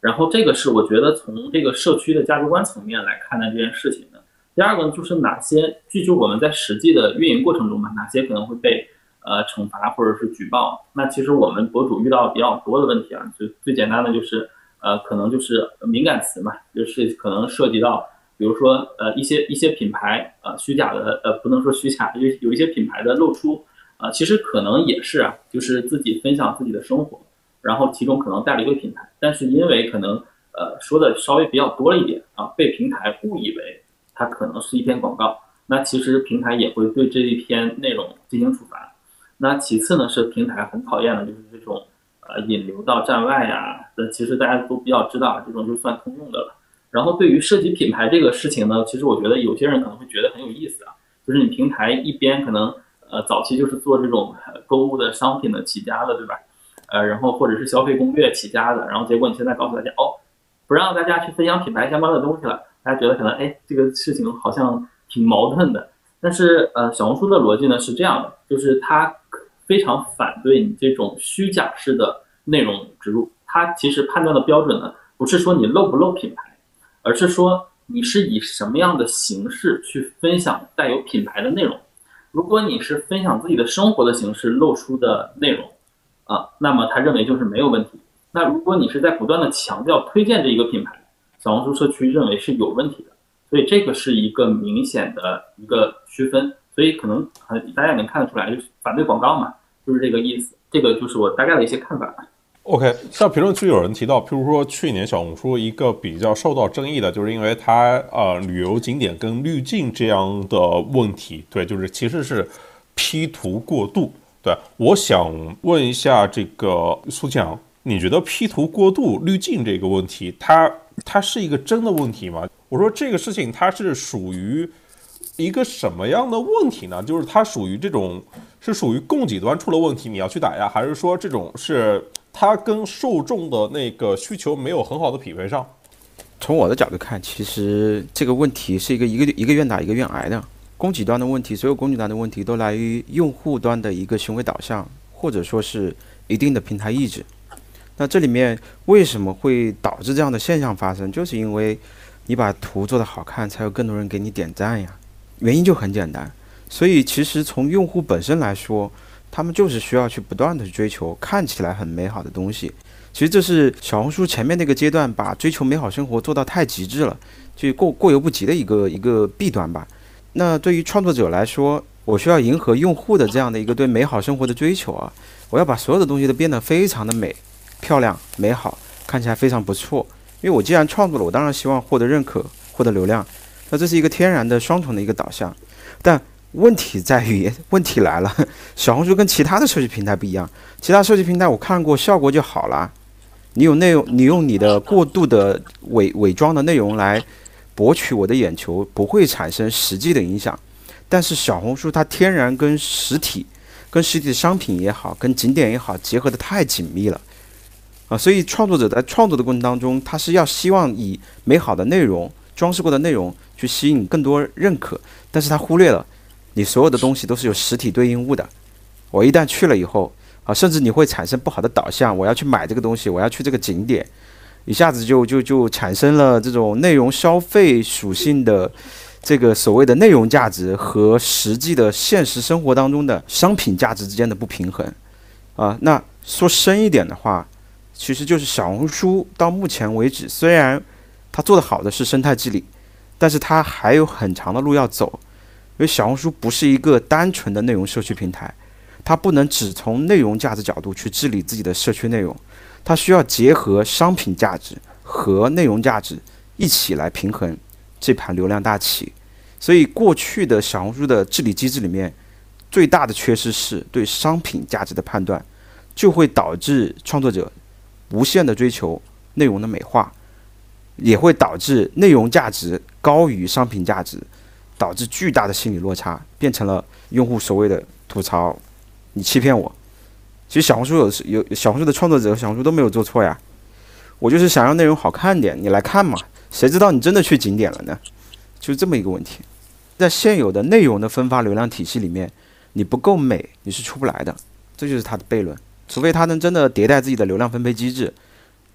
然后这个是我觉得从这个社区的价值观层面来看待这件事情的。第二个呢，就是哪些，具体我们在实际的运营过程中嘛，哪些可能会被呃惩罚或者是举报？那其实我们博主遇到比较多的问题啊，就最简单的就是呃，可能就是敏感词嘛，就是可能涉及到，比如说呃一些一些品牌呃虚假的呃不能说虚假，有有一些品牌的露出啊，其实可能也是啊，就是自己分享自己的生活。然后其中可能带了一个品牌，但是因为可能呃说的稍微比较多了一点啊，被平台误以为它可能是一篇广告，那其实平台也会对这一篇内容进行处罚。那其次呢，是平台很讨厌的，就是这种呃引流到站外呀，呃其实大家都比较知道，这种就算通用的了。然后对于涉及品牌这个事情呢，其实我觉得有些人可能会觉得很有意思啊，就是你平台一边可能呃早期就是做这种购物的商品的起家的，对吧？呃，然后或者是消费攻略起家的，然后结果你现在告诉大家哦，不让大家去分享品牌相关的东西了，大家觉得可能哎这个事情好像挺矛盾的。但是呃小红书的逻辑呢是这样的，就是它非常反对你这种虚假式的内容植入，它其实判断的标准呢不是说你露不露品牌。而是说你是以什么样的形式去分享带有品牌的内容？如果你是分享自己的生活的形式露出的内容，啊，那么他认为就是没有问题。那如果你是在不断的强调推荐这一个品牌，小红书社区认为是有问题的。所以这个是一个明显的一个区分。所以可能很大家也能看得出来，就是反对广告嘛，就是这个意思。这个就是我大概的一些看法。OK，像评论区有人提到，譬如说去年小红书一个比较受到争议的，就是因为它呃旅游景点跟滤镜这样的问题，对，就是其实是 P 图过度。对，我想问一下这个苏强，你觉得 P 图过度、滤镜这个问题，它它是一个真的问题吗？我说这个事情它是属于一个什么样的问题呢？就是它属于这种是属于供给端出了问题，你要去打压，还是说这种是？它跟受众的那个需求没有很好的匹配上。从我的角度看，其实这个问题是一个一个一个愿打一个愿挨的。供给端的问题，所有供给端的问题都来于用户端的一个行为导向，或者说是一定的平台意志。那这里面为什么会导致这样的现象发生？就是因为你把图做得好看，才有更多人给你点赞呀。原因就很简单。所以其实从用户本身来说，他们就是需要去不断的追求看起来很美好的东西，其实这是小红书前面那个阶段把追求美好生活做到太极致了，就过过犹不及的一个一个弊端吧。那对于创作者来说，我需要迎合用户的这样的一个对美好生活的追求啊，我要把所有的东西都变得非常的美、漂亮、美好，看起来非常不错。因为我既然创作了，我当然希望获得认可、获得流量，那这是一个天然的双重的一个导向，但。问题在于，问题来了，小红书跟其他的社区平台不一样，其他社区平台我看过效果就好了，你有内容，你用你的过度的伪伪装的内容来博取我的眼球，不会产生实际的影响。但是小红书它天然跟实体、跟实体商品也好，跟景点也好结合的太紧密了啊，所以创作者在创作的过程当中，他是要希望以美好的内容、装饰过的内容去吸引更多认可，但是他忽略了。你所有的东西都是有实体对应物的，我一旦去了以后，啊，甚至你会产生不好的导向，我要去买这个东西，我要去这个景点，一下子就就就产生了这种内容消费属性的这个所谓的内容价值和实际的现实生活当中的商品价值之间的不平衡，啊，那说深一点的话，其实就是小红书到目前为止，虽然它做的好的是生态治理，但是它还有很长的路要走。因为小红书不是一个单纯的内容社区平台，它不能只从内容价值角度去治理自己的社区内容，它需要结合商品价值和内容价值一起来平衡这盘流量大棋。所以，过去的小红书的治理机制里面最大的缺失是对商品价值的判断，就会导致创作者无限的追求内容的美化，也会导致内容价值高于商品价值。导致巨大的心理落差，变成了用户所谓的吐槽，你欺骗我。其实小红书有有小红书的创作者和，小红书都没有做错呀。我就是想让内容好看点，你来看嘛。谁知道你真的去景点了呢？就是这么一个问题。在现有的内容的分发流量体系里面，你不够美，你是出不来的。这就是他的悖论。除非他能真的迭代自己的流量分配机制，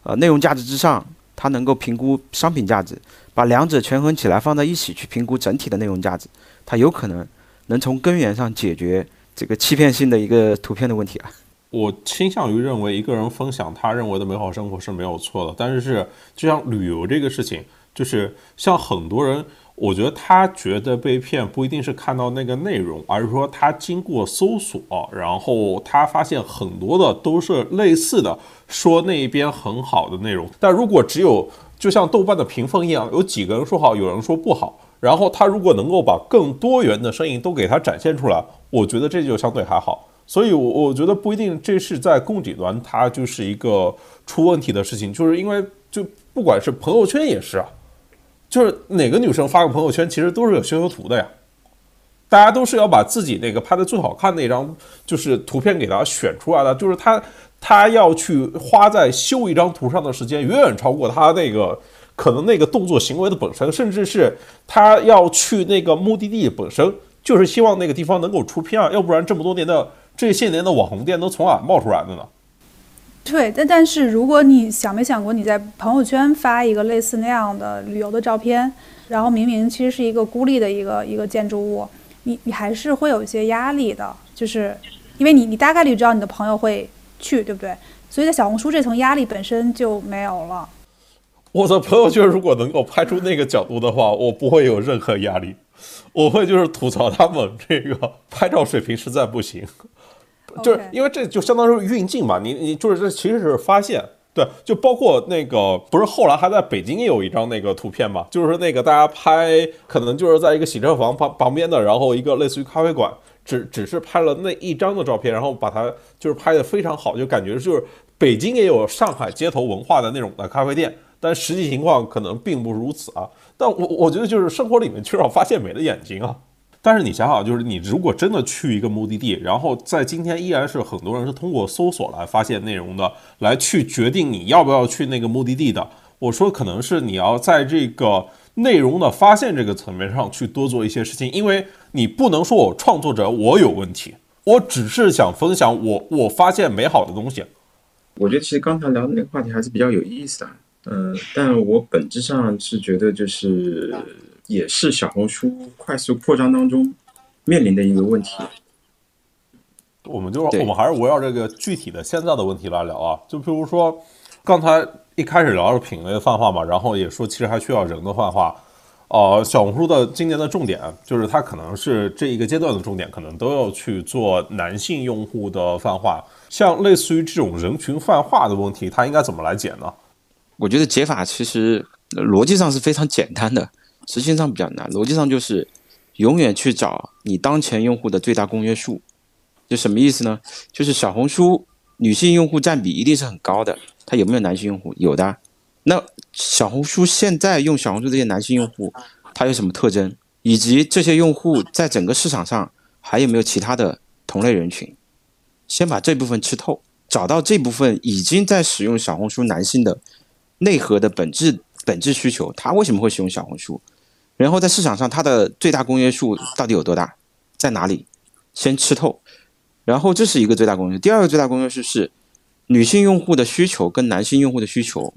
呃，内容价值之上。它能够评估商品价值，把两者权衡起来放在一起去评估整体的内容价值，它有可能能从根源上解决这个欺骗性的一个图片的问题啊。我倾向于认为，一个人分享他认为的美好生活是没有错的，但是就像旅游这个事情，就是像很多人。我觉得他觉得被骗不一定是看到那个内容，而是说他经过搜索，然后他发现很多的都是类似的，说那一边很好的内容。但如果只有就像豆瓣的评分一样，有几个人说好，有人说不好。然后他如果能够把更多元的声音都给他展现出来，我觉得这就相对还好。所以，我我觉得不一定这是在供给端，它就是一个出问题的事情，就是因为就不管是朋友圈也是啊，就是哪个女生发个朋友圈，其实都是有修修图的呀。大家都是要把自己那个拍的最好看那张就是图片给它选出来的，就是他他要去花在修一张图上的时间远远超过他那个可能那个动作行为的本身，甚至是他要去那个目的地本身，就是希望那个地方能够出片啊，要不然这么多年的这些年的网红店都从哪冒出来的呢？对，但但是如果你想没想过你在朋友圈发一个类似那样的旅游的照片，然后明明其实是一个孤立的一个一个建筑物。你你还是会有一些压力的，就是因为你你大概率知道你的朋友会去，对不对？所以在小红书这层压力本身就没有了。我的朋友圈如果能够拍出那个角度的话，我不会有任何压力，我会就是吐槽他们这个拍照水平实在不行，就是因为这就相当于运镜嘛，你你就是这其实是发现。对，就包括那个，不是后来还在北京也有一张那个图片嘛，就是那个大家拍，可能就是在一个洗车房旁旁边的，然后一个类似于咖啡馆，只只是拍了那一张的照片，然后把它就是拍的非常好，就感觉就是北京也有上海街头文化的那种的咖啡店，但实际情况可能并不如此啊。但我我觉得就是生活里面缺少发现美的眼睛啊。但是你想想，就是你如果真的去一个目的地，然后在今天依然是很多人是通过搜索来发现内容的，来去决定你要不要去那个目的地的。我说可能是你要在这个内容的发现这个层面上去多做一些事情，因为你不能说我创作者我有问题，我只是想分享我我发现美好的东西。我觉得其实刚才聊的那个话题还是比较有意思的，嗯，但我本质上是觉得就是。也是小红书快速扩张当中面临的一个问题。我们就是我们还是围绕这个具体的现在的问题来聊啊。就比如说刚才一开始聊是品类的泛化嘛，然后也说其实还需要人的泛化。呃，小红书的今年的重点就是它可能是这一个阶段的重点，可能都要去做男性用户的泛化。像类似于这种人群泛化的问题，它应该怎么来解呢？我觉得解法其实逻辑上是非常简单的。执行上比较难，逻辑上就是永远去找你当前用户的最大公约数，就什么意思呢？就是小红书女性用户占比一定是很高的，它有没有男性用户？有的。那小红书现在用小红书这些男性用户，它有什么特征？以及这些用户在整个市场上还有没有其他的同类人群？先把这部分吃透，找到这部分已经在使用小红书男性的内核的本质本质需求，他为什么会使用小红书？然后在市场上，它的最大公约数到底有多大，在哪里？先吃透。然后这是一个最大公约。第二个最大公约数是，女性用户的需求跟男性用户的需求，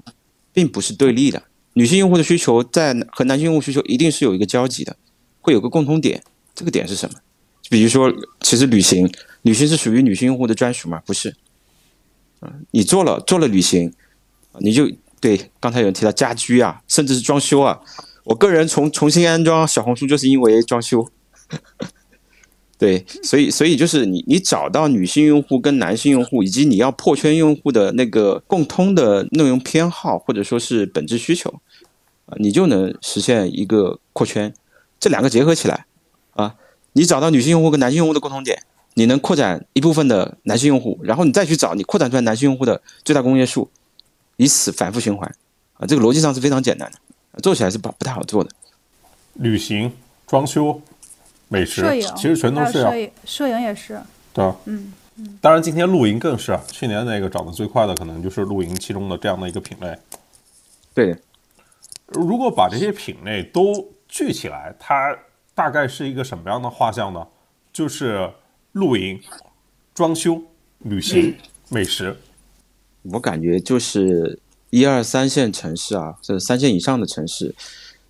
并不是对立的。女性用户的需求在和男性用户需求一定是有一个交集的，会有个共通点。这个点是什么？比如说，其实旅行，旅行是属于女性用户的专属吗？不是。嗯，你做了做了旅行，你就对刚才有人提到家居啊，甚至是装修啊。我个人重重新安装小红书，就是因为装修。对，所以所以就是你你找到女性用户跟男性用户，以及你要破圈用户的那个共通的内容偏好或者说是本质需求，啊，你就能实现一个扩圈。这两个结合起来，啊，你找到女性用户跟男性用户的共同点，你能扩展一部分的男性用户，然后你再去找你扩展出来男性用户的最大公约数，以此反复循环，啊，这个逻辑上是非常简单的。做起来是不不太好做的，旅行、装修、美食，摄影其实全都是摄影，摄影也是。对，嗯嗯。当然，今天露营更是啊，去年那个涨得最快的，可能就是露营其中的这样的一个品类。对，如果把这些品类都聚起来，它大概是一个什么样的画像呢？就是露营、装修、旅行、美食。我感觉就是。一二三线城市啊，这三线以上的城市，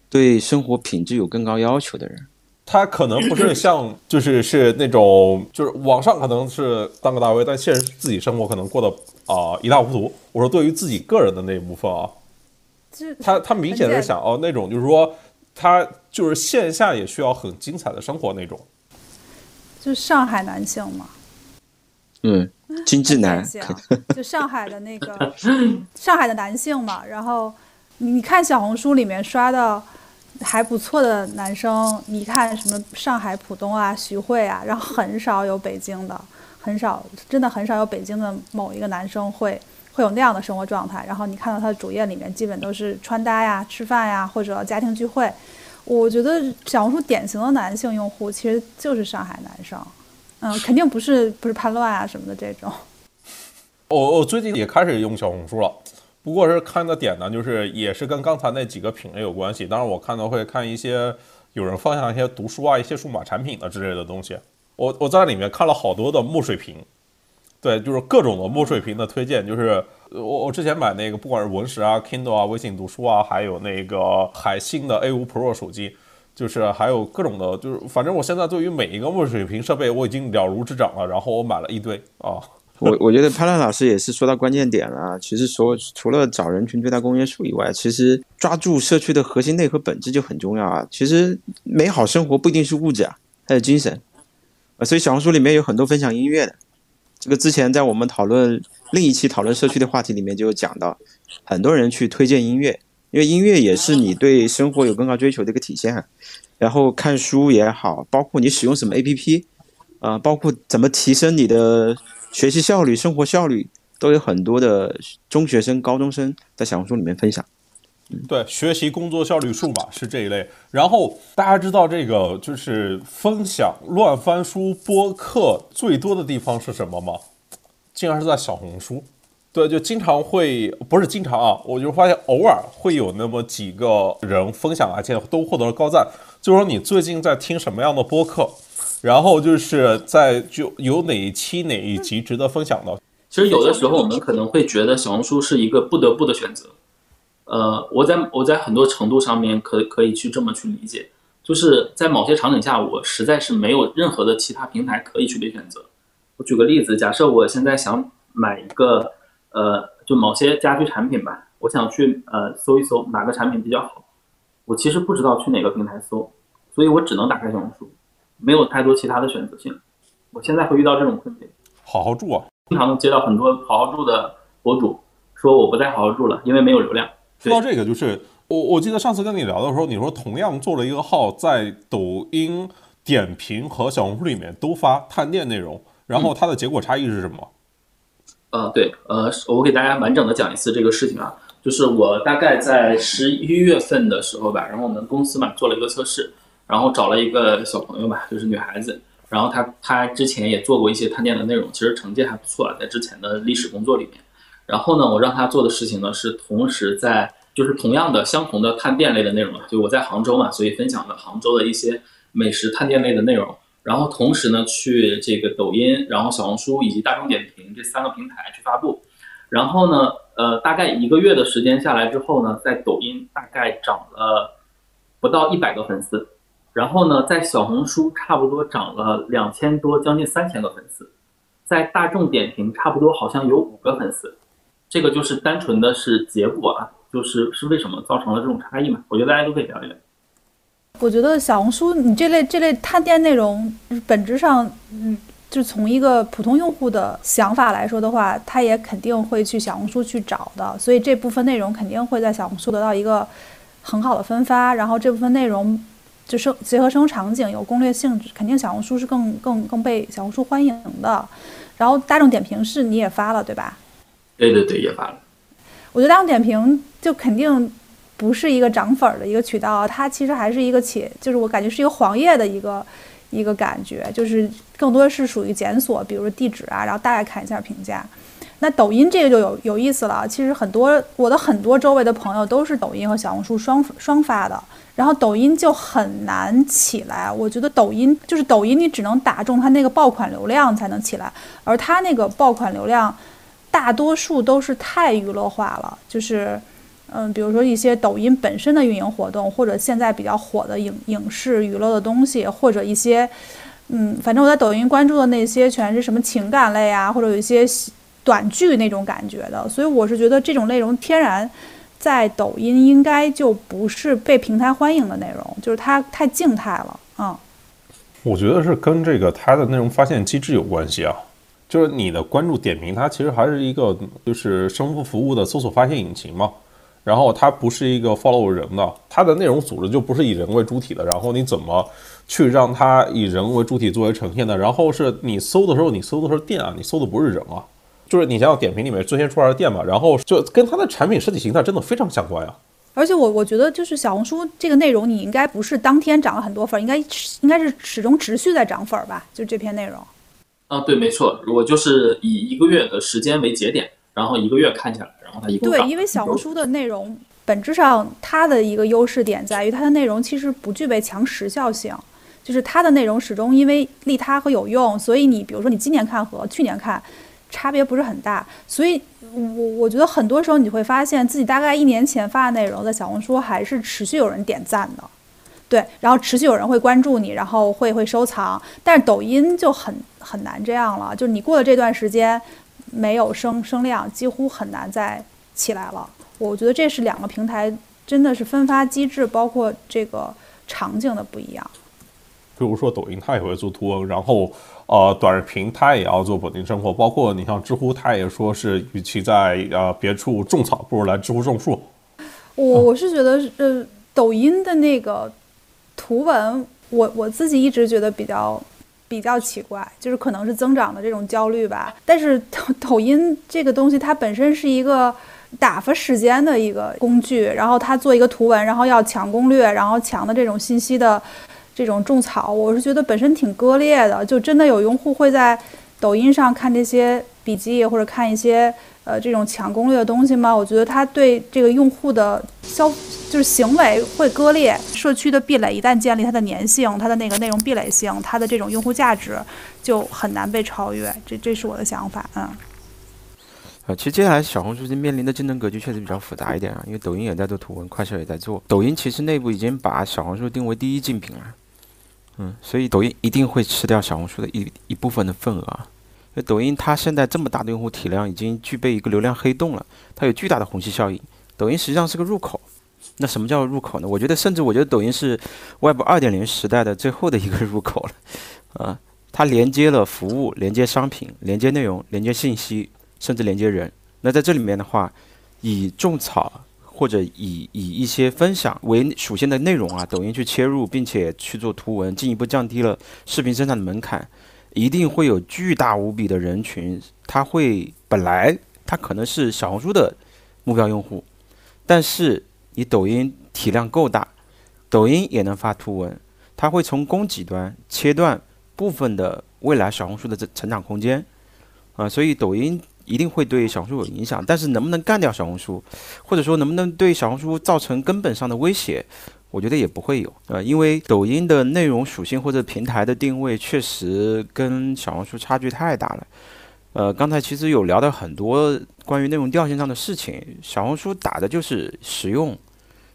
对生活品质有更高要求的人，他可能不是像 就是是那种就是网上可能是当个大 V，但现实自己生活可能过得啊一塌糊涂。我说对于自己个人的那一部分啊，他他明显是想哦那种就是说他就是线下也需要很精彩的生活那种，就上海男性嘛，嗯。精致男，就上海的那个上海的男性嘛，然后你看小红书里面刷到还不错的男生，你看什么上海浦东啊、徐汇啊，然后很少有北京的，很少，真的很少有北京的某一个男生会会有那样的生活状态。然后你看到他的主页里面，基本都是穿搭呀、吃饭呀或者家庭聚会。我觉得小红书典型的男性用户其实就是上海男生，嗯，肯定不是不是叛乱啊什么的这种。我我最近也开始用小红书了，不过是看的点呢，就是也是跟刚才那几个品类有关系。当然，我看到会看一些有人分享一些读书啊、一些数码产品的之类的东西。我我在里面看了好多的墨水屏，对，就是各种的墨水屏的推荐。就是我我之前买那个，不管是文石啊、Kindle 啊、微信读书啊，还有那个海信的 A 五 Pro 手机，就是还有各种的，就是反正我现在对于每一个墨水屏设备我已经了如指掌了。然后我买了一堆啊。我我觉得潘乱老师也是说到关键点了。其实说除了找人群最大公约数以外，其实抓住社区的核心内核本质就很重要啊。其实美好生活不一定是物质啊，还有精神啊。所以小红书里面有很多分享音乐的。这个之前在我们讨论另一期讨论社区的话题里面就有讲到，很多人去推荐音乐，因为音乐也是你对生活有更高追求的一个体现。然后看书也好，包括你使用什么 APP 啊，包括怎么提升你的。学习效率、生活效率都有很多的中学生、高中生在小红书里面分享。对，学习工作效率数码是这一类。然后大家知道这个就是分享乱翻书播客最多的地方是什么吗？竟然是在小红书。对，就经常会不是经常啊，我就发现偶尔会有那么几个人分享，而且都获得了高赞。就说你最近在听什么样的播客？然后就是在就有哪一期哪一集值得分享的？其实有的时候我们可能会觉得小红书是一个不得不的选择。呃，我在我在很多程度上面可可以去这么去理解，就是在某些场景下，我实在是没有任何的其他平台可以去被选择。我举个例子，假设我现在想买一个呃，就某些家居产品吧，我想去呃搜一搜哪个产品比较好，我其实不知道去哪个平台搜，所以我只能打开小红书。没有太多其他的选择性，我现在会遇到这种困境。好好住啊！经常能接到很多好好住的博主说我不再好好住了，因为没有流量。说到这个，就是我我记得上次跟你聊的时候，你说同样做了一个号，在抖音、点评和小红书里面都发探店内容，然后它的结果差异是什么？呃，对，呃，我给大家完整的讲一次这个事情啊，就是我大概在十一月份的时候吧，然后我们公司嘛做了一个测试。然后找了一个小朋友吧，就是女孩子。然后她她之前也做过一些探店的内容，其实成绩还不错了，在之前的历史工作里面。然后呢，我让她做的事情呢是同时在就是同样的相同的探店类的内容就我在杭州嘛，所以分享了杭州的一些美食探店类的内容。然后同时呢去这个抖音、然后小红书以及大众点评这三个平台去发布。然后呢，呃，大概一个月的时间下来之后呢，在抖音大概涨了不到一百个粉丝。然后呢，在小红书差不多涨了两千多，将近三千个粉丝，在大众点评差不多好像有五个粉丝，这个就是单纯的是结果啊，就是是为什么造成了这种差异嘛？我觉得大家都可以聊一聊。我觉得小红书你这类这类探店内容，本质上，嗯，就从一个普通用户的想法来说的话，他也肯定会去小红书去找的，所以这部分内容肯定会在小红书得到一个很好的分发，然后这部分内容。就是结合生活场景，有攻略性质，肯定小红书是更更更被小红书欢迎的。然后大众点评是你也发了对吧？对对对，也发了。我觉得大众点评就肯定不是一个涨粉儿的一个渠道，它其实还是一个企，就是我感觉是一个黄页的一个一个感觉，就是更多是属于检索，比如地址啊，然后大概看一下评价。那抖音这个就有有意思了，其实很多我的很多周围的朋友都是抖音和小红书双双发的。然后抖音就很难起来，我觉得抖音就是抖音，你只能打中它那个爆款流量才能起来，而它那个爆款流量，大多数都是太娱乐化了，就是，嗯，比如说一些抖音本身的运营活动，或者现在比较火的影影视娱乐的东西，或者一些，嗯，反正我在抖音关注的那些全是什么情感类啊，或者有一些短剧那种感觉的，所以我是觉得这种内容天然。在抖音应该就不是被平台欢迎的内容，就是它太静态了啊。我觉得是跟这个它的内容发现机制有关系啊。就是你的关注点评，它其实还是一个就是生活服务的搜索发现引擎嘛。然后它不是一个 follow 人的，它的内容组织就不是以人为主体的。然后你怎么去让它以人为主体作为呈现的？然后是你搜的时候，你搜的是店啊，你搜的不是人啊。就是你想想点评里面最先出来的店嘛，然后就跟它的产品设计形态真的非常相关呀。而且我我觉得就是小红书这个内容，你应该不是当天涨了很多粉，应该应该是始终持续在涨粉吧？就这篇内容。啊，对，没错，我就是以一个月的时间为节点，然后一个月看起来，然后它一共对，因为小红书的内容本质上它的一个优势点在于它的内容其实不具备强时效性，就是它的内容始终因为利他和有用，所以你比如说你今年看和去年看。差别不是很大，所以我我觉得很多时候你会发现自己大概一年前发的内容，在小红书还是持续有人点赞的，对，然后持续有人会关注你，然后会会收藏。但是抖音就很很难这样了，就是你过了这段时间没有声声量，几乎很难再起来了。我觉得这是两个平台真的是分发机制，包括这个场景的不一样。比如说抖音，它也会做图文，然后。呃，短视频它也要做本地生活，包括你像知乎，它也说是与其在呃别处种草，不如来知乎种树。我我是觉得，呃，抖音的那个图文，我我自己一直觉得比较比较奇怪，就是可能是增长的这种焦虑吧。但是抖抖音这个东西，它本身是一个打发时间的一个工具，然后它做一个图文，然后要抢攻略，然后抢的这种信息的。这种种草，我是觉得本身挺割裂的。就真的有用户会在抖音上看这些笔记，或者看一些呃这种抢攻略的东西吗？我觉得他对这个用户的消就是行为会割裂。社区的壁垒一旦建立，它的粘性、它的那个内容壁垒性、它的这种用户价值就很难被超越。这这是我的想法，嗯。呃，其实接下来小红书面临的竞争格局确实比较复杂一点啊，因为抖音也在做图文，快手也在做。抖音其实内部已经把小红书定为第一竞品了。嗯，所以抖音一定会吃掉小红书的一一部分的份额。抖音它现在这么大的用户体量，已经具备一个流量黑洞了，它有巨大的虹吸效应。抖音实际上是个入口。那什么叫入口呢？我觉得，甚至我觉得抖音是 Web 二点零时代的最后的一个入口了。啊，它连接了服务，连接商品，连接内容，连接信息，甚至连接人。那在这里面的话，以种草。或者以以一些分享为属性的内容啊，抖音去切入，并且去做图文，进一步降低了视频生产的门槛，一定会有巨大无比的人群，他会本来他可能是小红书的目标用户，但是你抖音体量够大，抖音也能发图文，它会从供给端切断部分的未来小红书的这成长空间，啊，所以抖音。一定会对小红书有影响，但是能不能干掉小红书，或者说能不能对小红书造成根本上的威胁，我觉得也不会有呃，因为抖音的内容属性或者平台的定位确实跟小红书差距太大了。呃，刚才其实有聊到很多关于内容调性上的事情，小红书打的就是实用，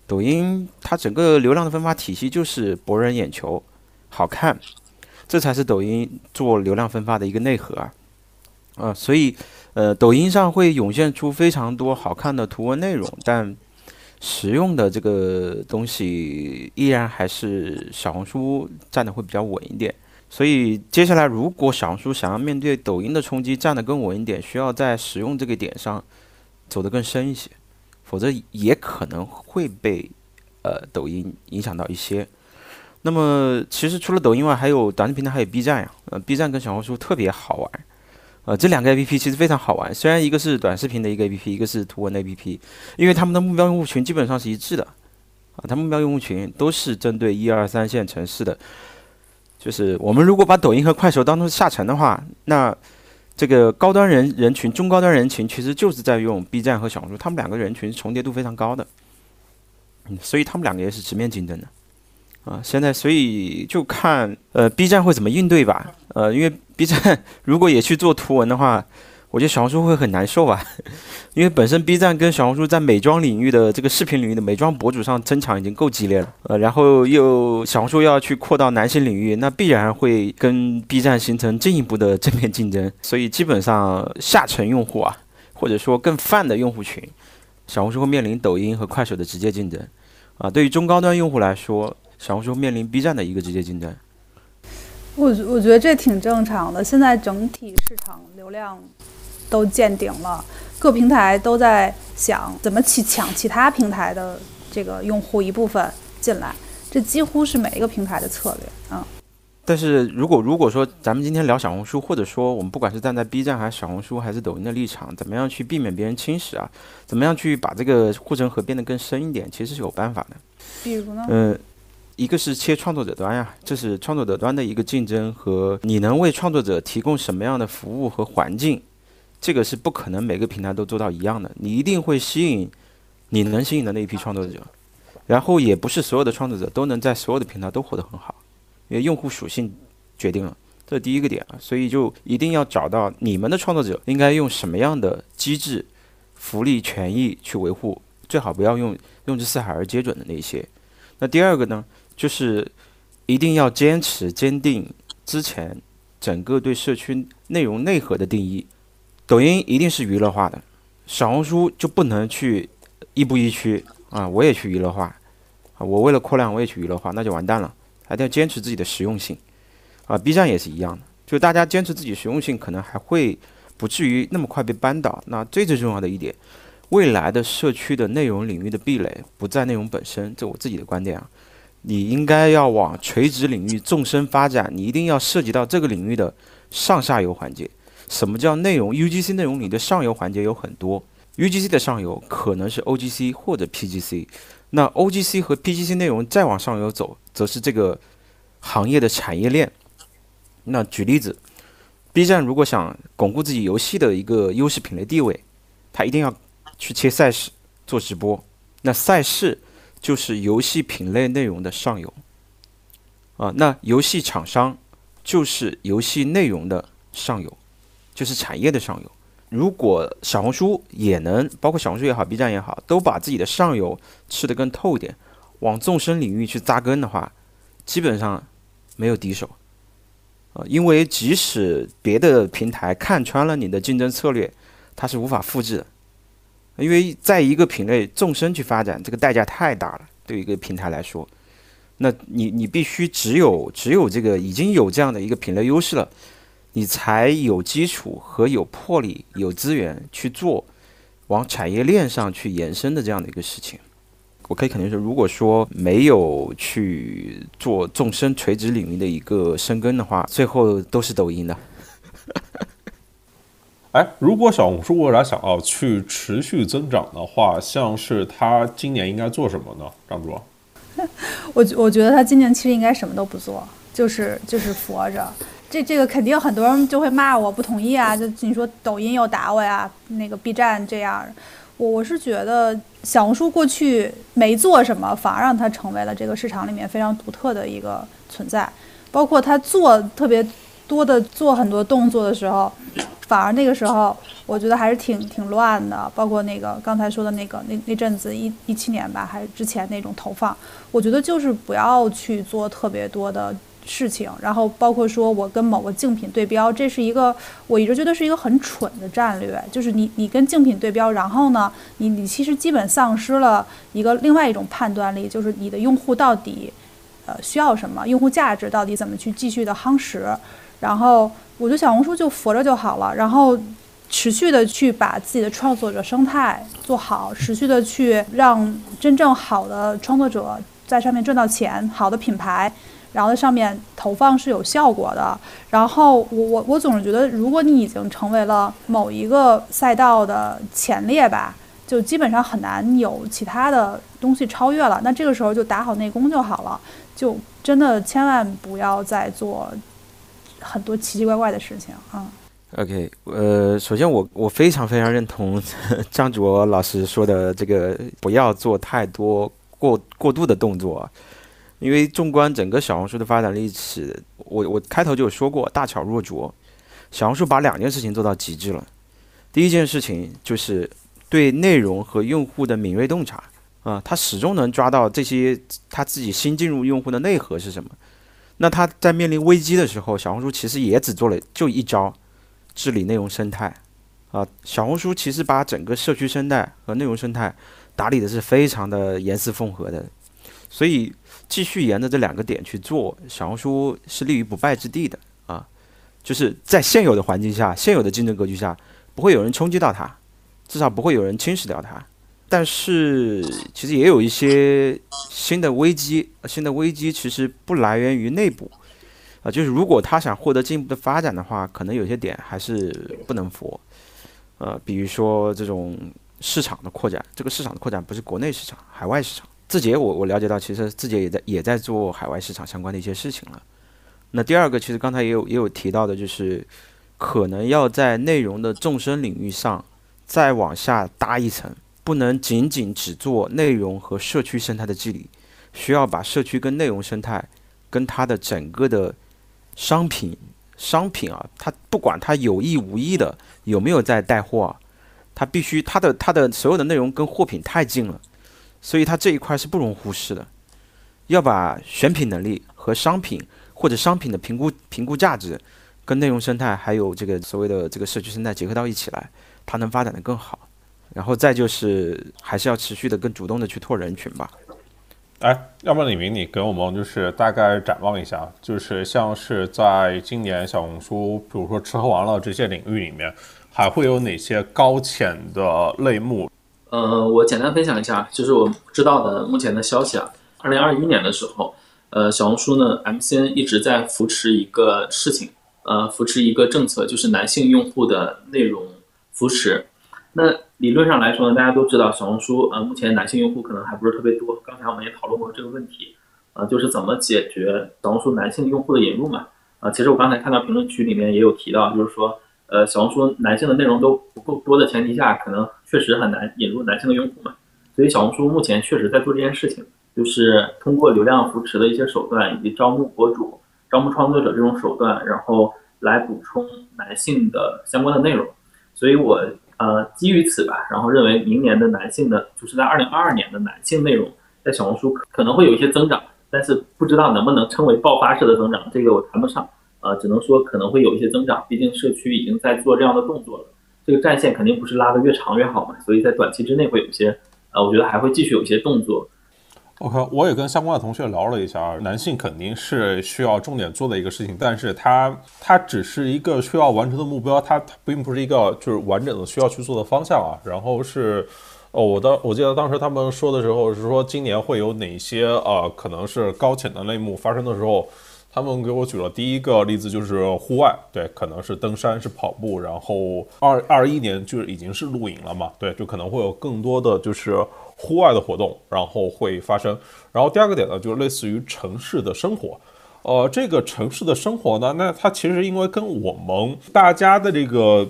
抖音它整个流量的分发体系就是博人眼球、好看，这才是抖音做流量分发的一个内核啊。啊，所以。呃，抖音上会涌现出非常多好看的图文内容，但实用的这个东西依然还是小红书站的会比较稳一点。所以接下来，如果小红书想要面对抖音的冲击站得更稳一点，需要在实用这个点上走得更深一些，否则也可能会被呃抖音影响到一些。那么，其实除了抖音外，还有短视频的还有 B 站呀，呃，B 站跟小红书特别好玩。呃，这两个 A P P 其实非常好玩，虽然一个是短视频的一个 A P P，一个是图文的 A P P，因为他们的目标用户群基本上是一致的，啊，他目标用户群都是针对一二三线城市的，就是我们如果把抖音和快手当做下沉的话，那这个高端人人群、中高端人群其实就是在用 B 站和小红书，他们两个人群重叠度非常高的，嗯，所以他们两个也是直面竞争的。啊，现在所以就看呃 B 站会怎么应对吧。呃，因为 B 站 如果也去做图文的话，我觉得小红书会很难受吧。因为本身 B 站跟小红书在美妆领域的这个视频领域的美妆博主上争抢已经够激烈了。呃，然后又小红书要去扩到男性领域，那必然会跟 B 站形成进一步的正面竞争。所以基本上下沉用户啊，或者说更泛的用户群，小红书会面临抖音和快手的直接竞争。啊，对于中高端用户来说。小红书面临 B 站的一个直接竞争，我我觉得这挺正常的。现在整体市场流量都见顶了，各平台都在想怎么去抢其他平台的这个用户一部分进来，这几乎是每一个平台的策略啊。但是如果如果说咱们今天聊小红书，或者说我们不管是站在 B 站还是小红书还是抖音的立场，怎么样去避免别人侵蚀啊？怎么样去把这个护城河变得更深一点？其实是有办法的。比如呢？嗯，一个是切创作者端呀，这是创作者端的一个竞争和你能为创作者提供什么样的服务和环境，这个是不可能每个平台都做到一样的。你一定会吸引你能吸引的那一批创作者，然后也不是所有的创作者都能在所有的平台都活得很好。因为用户属性决定了，这是第一个点啊，所以就一定要找到你们的创作者应该用什么样的机制、福利、权益去维护，最好不要用用之四海而皆准的那些。那第二个呢，就是一定要坚持坚定之前整个对社区内容内核的定义。抖音一定是娱乐化的，小红书就不能去亦步亦趋啊！我也去娱乐化啊，我为了扩量我也去娱乐化，那就完蛋了。还得要坚持自己的实用性，啊，B 站也是一样的，就大家坚持自己实用性，可能还会不至于那么快被扳倒。那最最重要的一点，未来的社区的内容领域的壁垒不在内容本身，这我自己的观点啊，你应该要往垂直领域纵深发展，你一定要涉及到这个领域的上下游环节。什么叫内容？UGC 内容里的上游环节有很多，UGC 的上游可能是 OGC 或者 PGC。那 OGC 和 PGC 内容再往上游走，则是这个行业的产业链。那举例子，B 站如果想巩固自己游戏的一个优势品类地位，它一定要去切赛事做直播。那赛事就是游戏品类内容的上游啊，那游戏厂商就是游戏内容的上游，就是产业的上游。如果小红书也能，包括小红书也好，B 站也好，都把自己的上游吃得更透一点，往纵深领域去扎根的话，基本上没有敌手啊！因为即使别的平台看穿了你的竞争策略，它是无法复制的。因为在一个品类纵深去发展，这个代价太大了，对一个平台来说，那你你必须只有只有这个已经有这样的一个品类优势了。你才有基础和有魄力、有资源去做往产业链上去延伸的这样的一个事情。我可以肯定说，如果说没有去做纵深垂直领域的一个深耕的话，最后都是抖音的。哎，如果小红书未来想要去持续增长的话，像是它今年应该做什么呢？张卓 我我觉得他今年其实应该什么都不做，就是就是佛着。这这个肯定很多人就会骂我不同意啊！就你说抖音又打我呀，那个 B 站这样，我我是觉得小红书过去没做什么，反而让它成为了这个市场里面非常独特的一个存在。包括它做特别多的做很多动作的时候，反而那个时候我觉得还是挺挺乱的。包括那个刚才说的那个那那阵子一一七年吧，还是之前那种投放，我觉得就是不要去做特别多的。事情，然后包括说我跟某个竞品对标，这是一个我一直觉得是一个很蠢的战略，就是你你跟竞品对标，然后呢，你你其实基本丧失了一个另外一种判断力，就是你的用户到底呃需要什么，用户价值到底怎么去继续的夯实，然后我觉得小红书就佛着就好了，然后持续的去把自己的创作者生态做好，持续的去让真正好的创作者在上面赚到钱，好的品牌。然后在上面投放是有效果的。然后我我我总是觉得，如果你已经成为了某一个赛道的前列吧，就基本上很难有其他的东西超越了。那这个时候就打好内功就好了，就真的千万不要再做很多奇奇怪怪的事情啊。OK，呃，首先我我非常非常认同 张卓老师说的这个，不要做太多过过度的动作。因为纵观整个小红书的发展历史，我我开头就有说过，大巧若拙。小红书把两件事情做到极致了。第一件事情就是对内容和用户的敏锐洞察啊，他始终能抓到这些他自己新进入用户的内核是什么。那他在面临危机的时候，小红书其实也只做了就一招，治理内容生态啊。小红书其实把整个社区生态和内容生态打理的是非常的严丝缝合的，所以。继续沿着这两个点去做，小红书是立于不败之地的啊！就是在现有的环境下、现有的竞争格局下，不会有人冲击到它至少不会有人侵蚀掉它。但是其实也有一些新的危机，新的危机其实不来源于内部，啊，就是如果他想获得进一步的发展的话，可能有些点还是不能服。呃，比如说这种市场的扩展，这个市场的扩展不是国内市场，海外市场。字节我我了解到，其实字节也在也在做海外市场相关的一些事情了。那第二个，其实刚才也有也有提到的，就是可能要在内容的纵深领域上再往下搭一层。不能仅仅只做内容和社区生态的治理，需要把社区跟内容生态，跟它的整个的商品商品啊，它不管它有意无意的有没有在带货啊，它必须它的它的所有的内容跟货品太近了，所以它这一块是不容忽视的，要把选品能力和商品或者商品的评估评估价值，跟内容生态还有这个所谓的这个社区生态结合到一起来，它能发展的更好。然后再就是，还是要持续的更主动的去拓人群吧。哎，要不然李明，你给我们就是大概展望一下，就是像是在今年小红书，比如说吃喝玩乐这些领域里面，还会有哪些高潜的类目？呃，我简单分享一下，就是我知道的目前的消息啊。二零二一年的时候，呃，小红书呢，MCN 一直在扶持一个事情，呃，扶持一个政策，就是男性用户的内容扶持。那理论上来说呢，大家都知道小红书呃，目前男性用户可能还不是特别多。刚才我们也讨论过这个问题，呃，就是怎么解决小红书男性用户的引入嘛？啊，其实我刚才看到评论区里面也有提到，就是说，呃，小红书男性的内容都不够多的前提下，可能确实很难引入男性的用户嘛。所以小红书目前确实在做这件事情，就是通过流量扶持的一些手段，以及招募博主、招募创作者这种手段，然后来补充男性的相关的内容。所以我。呃，基于此吧，然后认为明年的男性的，就是在二零二二年的男性内容，在小红书可能会有一些增长，但是不知道能不能称为爆发式的增长，这个我谈不上。呃，只能说可能会有一些增长，毕竟社区已经在做这样的动作了。这个战线肯定不是拉得越长越好嘛，所以在短期之内会有些，呃，我觉得还会继续有一些动作。OK，我也跟相关的同学聊了一下，男性肯定是需要重点做的一个事情，但是它它只是一个需要完成的目标，它它并不是一个就是完整的需要去做的方向啊。然后是，哦，我当我记得当时他们说的时候是说今年会有哪些呃可能是高潜的类目发生的时候，他们给我举了第一个例子就是户外，对，可能是登山是跑步，然后二二一年就是已经是露营了嘛，对，就可能会有更多的就是。户外的活动，然后会发生。然后第二个点呢，就是类似于城市的生活。呃，这个城市的生活呢，那它其实因为跟我们大家的这个，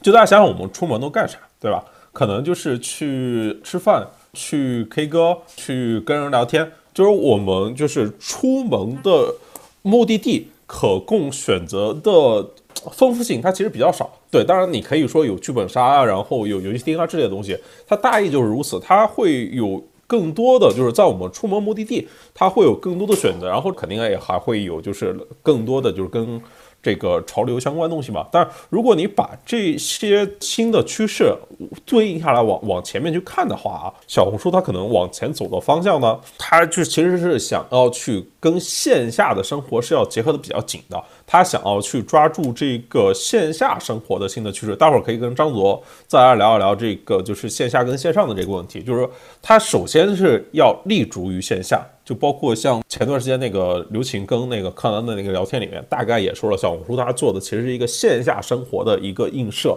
就大家想想我们出门都干啥，对吧？可能就是去吃饭、去 K 歌、去跟人聊天，就是我们就是出门的目的地可供选择的。丰富性它其实比较少，对，当然你可以说有剧本杀啊，然后有游戏厅啊之类的东西，它大意就是如此，它会有更多的就是在我们出门目的地，它会有更多的选择，然后肯定也还会有就是更多的就是跟。这个潮流相关东西嘛，但如果你把这些新的趋势对应下来，往往前面去看的话啊，小红书它可能往前走的方向呢，它就其实是想要去跟线下的生活是要结合的比较紧的，它想要去抓住这个线下生活的新的趋势。待会儿可以跟张卓再来聊一聊这个就是线下跟线上的这个问题，就是说它首先是要立足于线下。就包括像前段时间那个刘晴跟那个柯南的那个聊天里面，大概也说了，小红书它做的其实是一个线下生活的一个映射。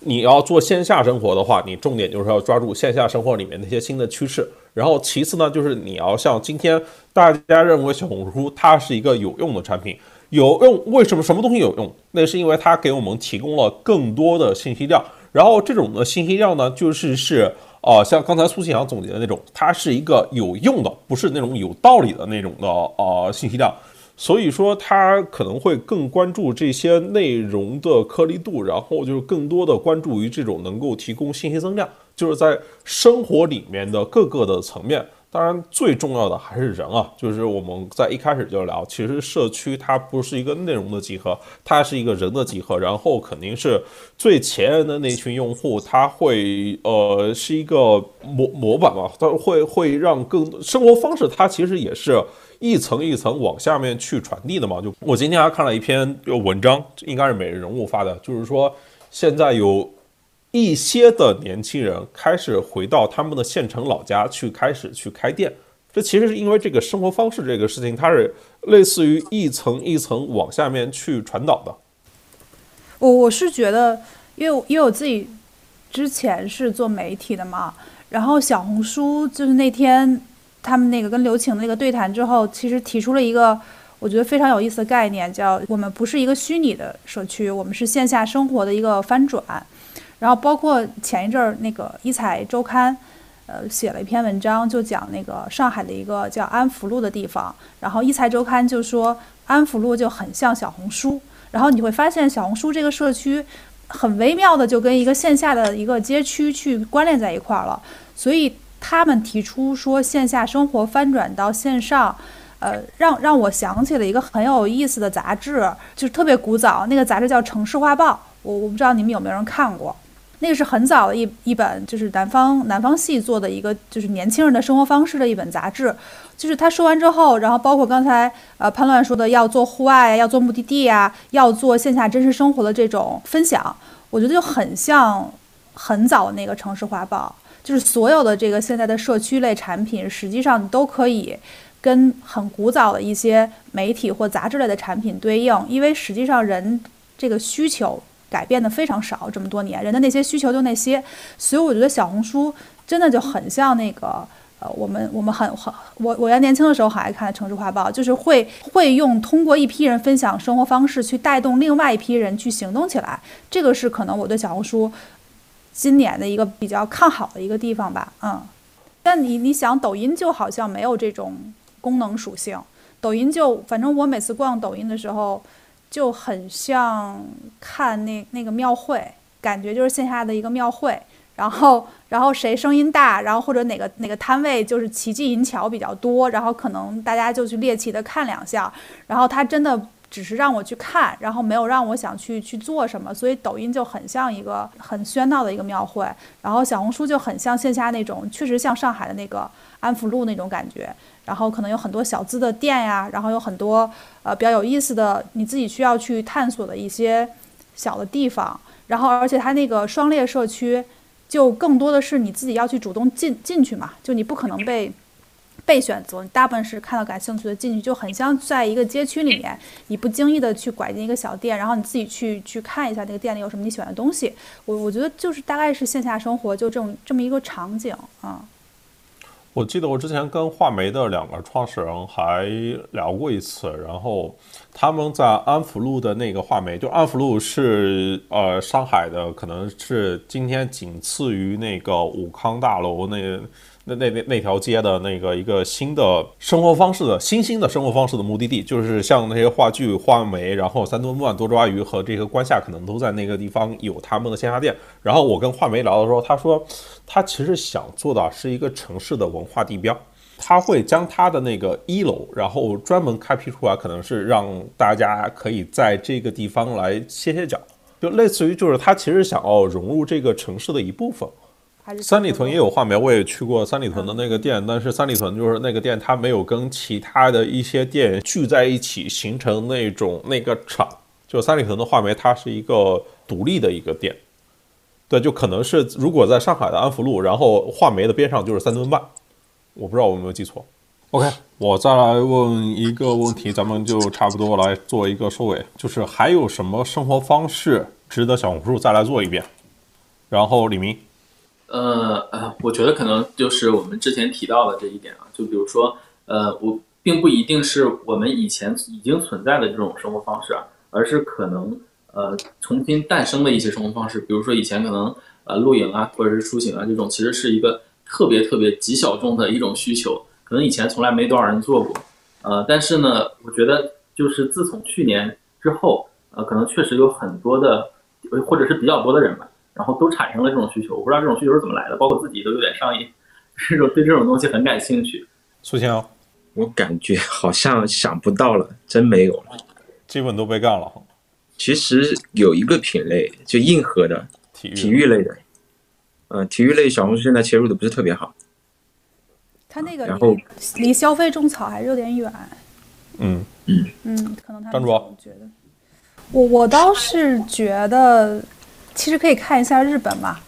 你要做线下生活的话，你重点就是要抓住线下生活里面那些新的趋势。然后其次呢，就是你要像今天大家认为小红书它是一个有用的产品，有用为什么什么东西有用？那是因为它给我们提供了更多的信息量。然后这种的信息量呢，就是是。啊，像刚才苏庆阳总结的那种，它是一个有用的，不是那种有道理的那种的啊信息量，所以说他可能会更关注这些内容的颗粒度，然后就是更多的关注于这种能够提供信息增量，就是在生活里面的各个的层面。当然，最重要的还是人啊，就是我们在一开始就聊，其实社区它不是一个内容的集合，它是一个人的集合。然后肯定是最前沿的那群用户，他会呃是一个模模板嘛，它会会让更生活方式，它其实也是一层一层往下面去传递的嘛。就我今天还看了一篇文章，应该是每日人物发的，就是说现在有一些的年轻人开始回到他们的县城老家去，开始去开店。这其实是因为这个生活方式这个事情，它是类似于一层一层往下面去传导的。我我是觉得，因为因为我自己之前是做媒体的嘛，然后小红书就是那天他们那个跟刘晴那个对谈之后，其实提出了一个我觉得非常有意思的概念，叫我们不是一个虚拟的社区，我们是线下生活的一个翻转。然后包括前一阵儿那个一财周刊。呃，写了一篇文章，就讲那个上海的一个叫安福路的地方。然后一财周刊就说安福路就很像小红书。然后你会发现小红书这个社区很微妙的就跟一个线下的一个街区去关联在一块儿了。所以他们提出说线下生活翻转到线上，呃，让让我想起了一个很有意思的杂志，就是特别古早，那个杂志叫《城市画报》。我我不知道你们有没有人看过。那个是很早的一一本，就是南方南方系做的一个，就是年轻人的生活方式的一本杂志。就是他说完之后，然后包括刚才呃潘乱说的要做户外，要做目的地啊，要做线下真实生活的这种分享，我觉得就很像很早那个城市画报，就是所有的这个现在的社区类产品，实际上你都可以跟很古早的一些媒体或杂志类的产品对应，因为实际上人这个需求。改变的非常少，这么多年，人的那些需求就那些，所以我觉得小红书真的就很像那个，呃，我们我们很很，我我原年轻的时候很爱看《城市画报》，就是会会用通过一批人分享生活方式去带动另外一批人去行动起来，这个是可能我对小红书今年的一个比较看好的一个地方吧，嗯。但你你想，抖音就好像没有这种功能属性，抖音就反正我每次逛抖音的时候。就很像看那那个庙会，感觉就是线下的一个庙会，然后然后谁声音大，然后或者哪个哪个摊位就是奇迹银桥比较多，然后可能大家就去猎奇的看两下，然后他真的只是让我去看，然后没有让我想去去做什么，所以抖音就很像一个很喧闹的一个庙会，然后小红书就很像线下那种，确实像上海的那个安福路那种感觉。然后可能有很多小资的店呀，然后有很多呃比较有意思的，你自己需要去探索的一些小的地方。然后而且它那个双列社区，就更多的是你自己要去主动进进去嘛，就你不可能被被选择，你大部分是看到感兴趣的进去，就很像在一个街区里面，你不经意的去拐进一个小店，然后你自己去去看一下那个店里有什么你喜欢的东西。我我觉得就是大概是线下生活就这种这么一个场景啊。我记得我之前跟画眉的两个创始人还聊过一次，然后他们在安福路的那个画眉，就安福路是呃上海的，可能是今天仅次于那个武康大楼那个。那那那那条街的那个一个新的生活方式的新兴的生活方式的目的地，就是像那些话剧、画眉，然后三顿半、多抓鱼和这个关下，可能都在那个地方有他们的线下店。然后我跟画眉聊的时候，他说他其实想做的是一个城市的文化地标，他会将他的那个一楼，然后专门开辟出来，可能是让大家可以在这个地方来歇歇脚，就类似于就是他其实想要融入这个城市的一部分。三里屯也有画眉，我也去过三里屯的那个店，但是三里屯就是那个店，它没有跟其他的一些店聚在一起形成那种那个场。就三里屯的画眉，它是一个独立的一个店。对，就可能是如果在上海的安福路，然后画眉的边上就是三顿半，我不知道我有没有记错。OK，我再来问一个问题，咱们就差不多来做一个收尾，就是还有什么生活方式值得小红书再来做一遍？然后李明。呃呃，我觉得可能就是我们之前提到的这一点啊，就比如说，呃，我并不一定是我们以前已经存在的这种生活方式啊，而是可能呃重新诞生的一些生活方式。比如说以前可能呃露营啊，或者是出行啊这种，其实是一个特别特别极小众的一种需求，可能以前从来没多少人做过。呃，但是呢，我觉得就是自从去年之后，呃，可能确实有很多的，或者是比较多的人吧。然后都产生了这种需求，我不知道这种需求是怎么来的，包括自己都有点上瘾，这种对这种东西很感兴趣。苏青，我感觉好像想不到了，真没有了，基本都被干了。其实有一个品类就硬核的体育体育类的，呃，体育类小红书现在切入的不是特别好。它那个然后离消费种草还是有点远。嗯嗯嗯，可能他张主觉得，我我倒是觉得。其实可以看一下日本嘛，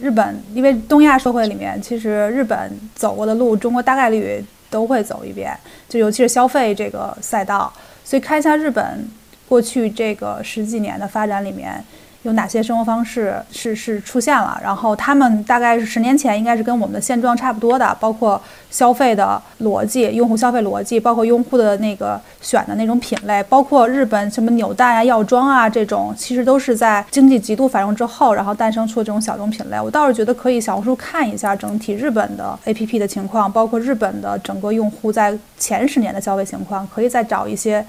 日本因为东亚社会里面，其实日本走过的路，中国大概率都会走一遍，就尤其是消费这个赛道，所以看一下日本过去这个十几年的发展里面。有哪些生活方式是是出现了？然后他们大概是十年前应该是跟我们的现状差不多的，包括消费的逻辑、用户消费逻辑，包括用户的那个选的那种品类，包括日本什么扭蛋啊、药妆啊这种，其实都是在经济极度繁荣之后，然后诞生出这种小众品类。我倒是觉得可以小红书看一下整体日本的 APP 的情况，包括日本的整个用户在前十年的消费情况，可以再找一些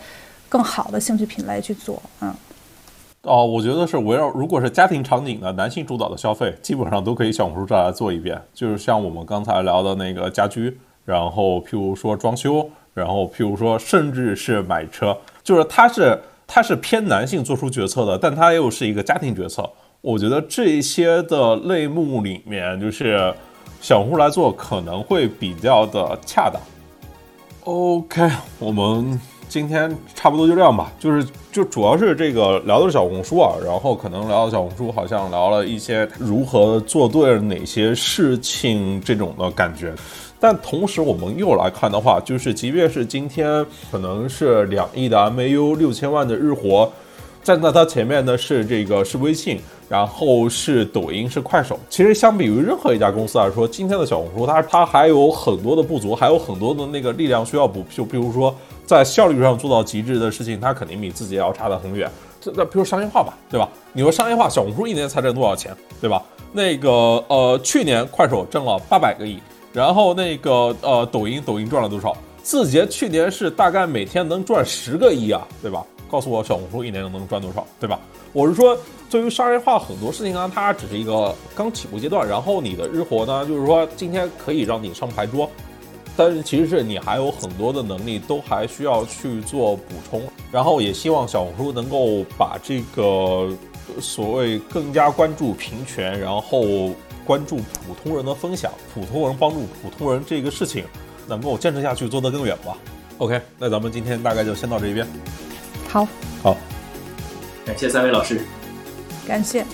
更好的兴趣品类去做，嗯。哦，我觉得是围绕，如果是家庭场景的男性主导的消费，基本上都可以小红书这来做一遍。就是像我们刚才聊的那个家居，然后譬如说装修，然后譬如说甚至是买车，就是它是它是偏男性做出决策的，但它又是一个家庭决策。我觉得这些的类目里面，就是小红书来做可能会比较的恰当。OK，我们。今天差不多就这样吧，就是就主要是这个聊的是小红书啊，然后可能聊到小红书，好像聊了一些如何做对哪些事情这种的感觉。但同时我们又来看的话，就是即便是今天可能是两亿的 MAU，六千万的日活，站在它前面的是这个是微信，然后是抖音，是快手。其实相比于任何一家公司来说，今天的小红书它它还有很多的不足，还有很多的那个力量需要补，就比如说。在效率上做到极致的事情，它肯定比自己要差得很远。这那比如商业化吧，对吧？你说商业化，小红书一年才挣多少钱，对吧？那个呃，去年快手挣了八百个亿，然后那个呃，抖音抖音赚了多少？字节去年是大概每天能赚十个亿啊，对吧？告诉我小红书一年能赚多少，对吧？我是说，对于商业化很多事情啊，它只是一个刚起步阶段，然后你的日活呢，就是说今天可以让你上牌桌。但是其实是你还有很多的能力都还需要去做补充，然后也希望小红书能够把这个所谓更加关注平权，然后关注普通人的分享，普通人帮助普通人这个事情能够坚持下去，做得更远吧。OK，那咱们今天大概就先到这边。好。好。感谢三位老师。感谢。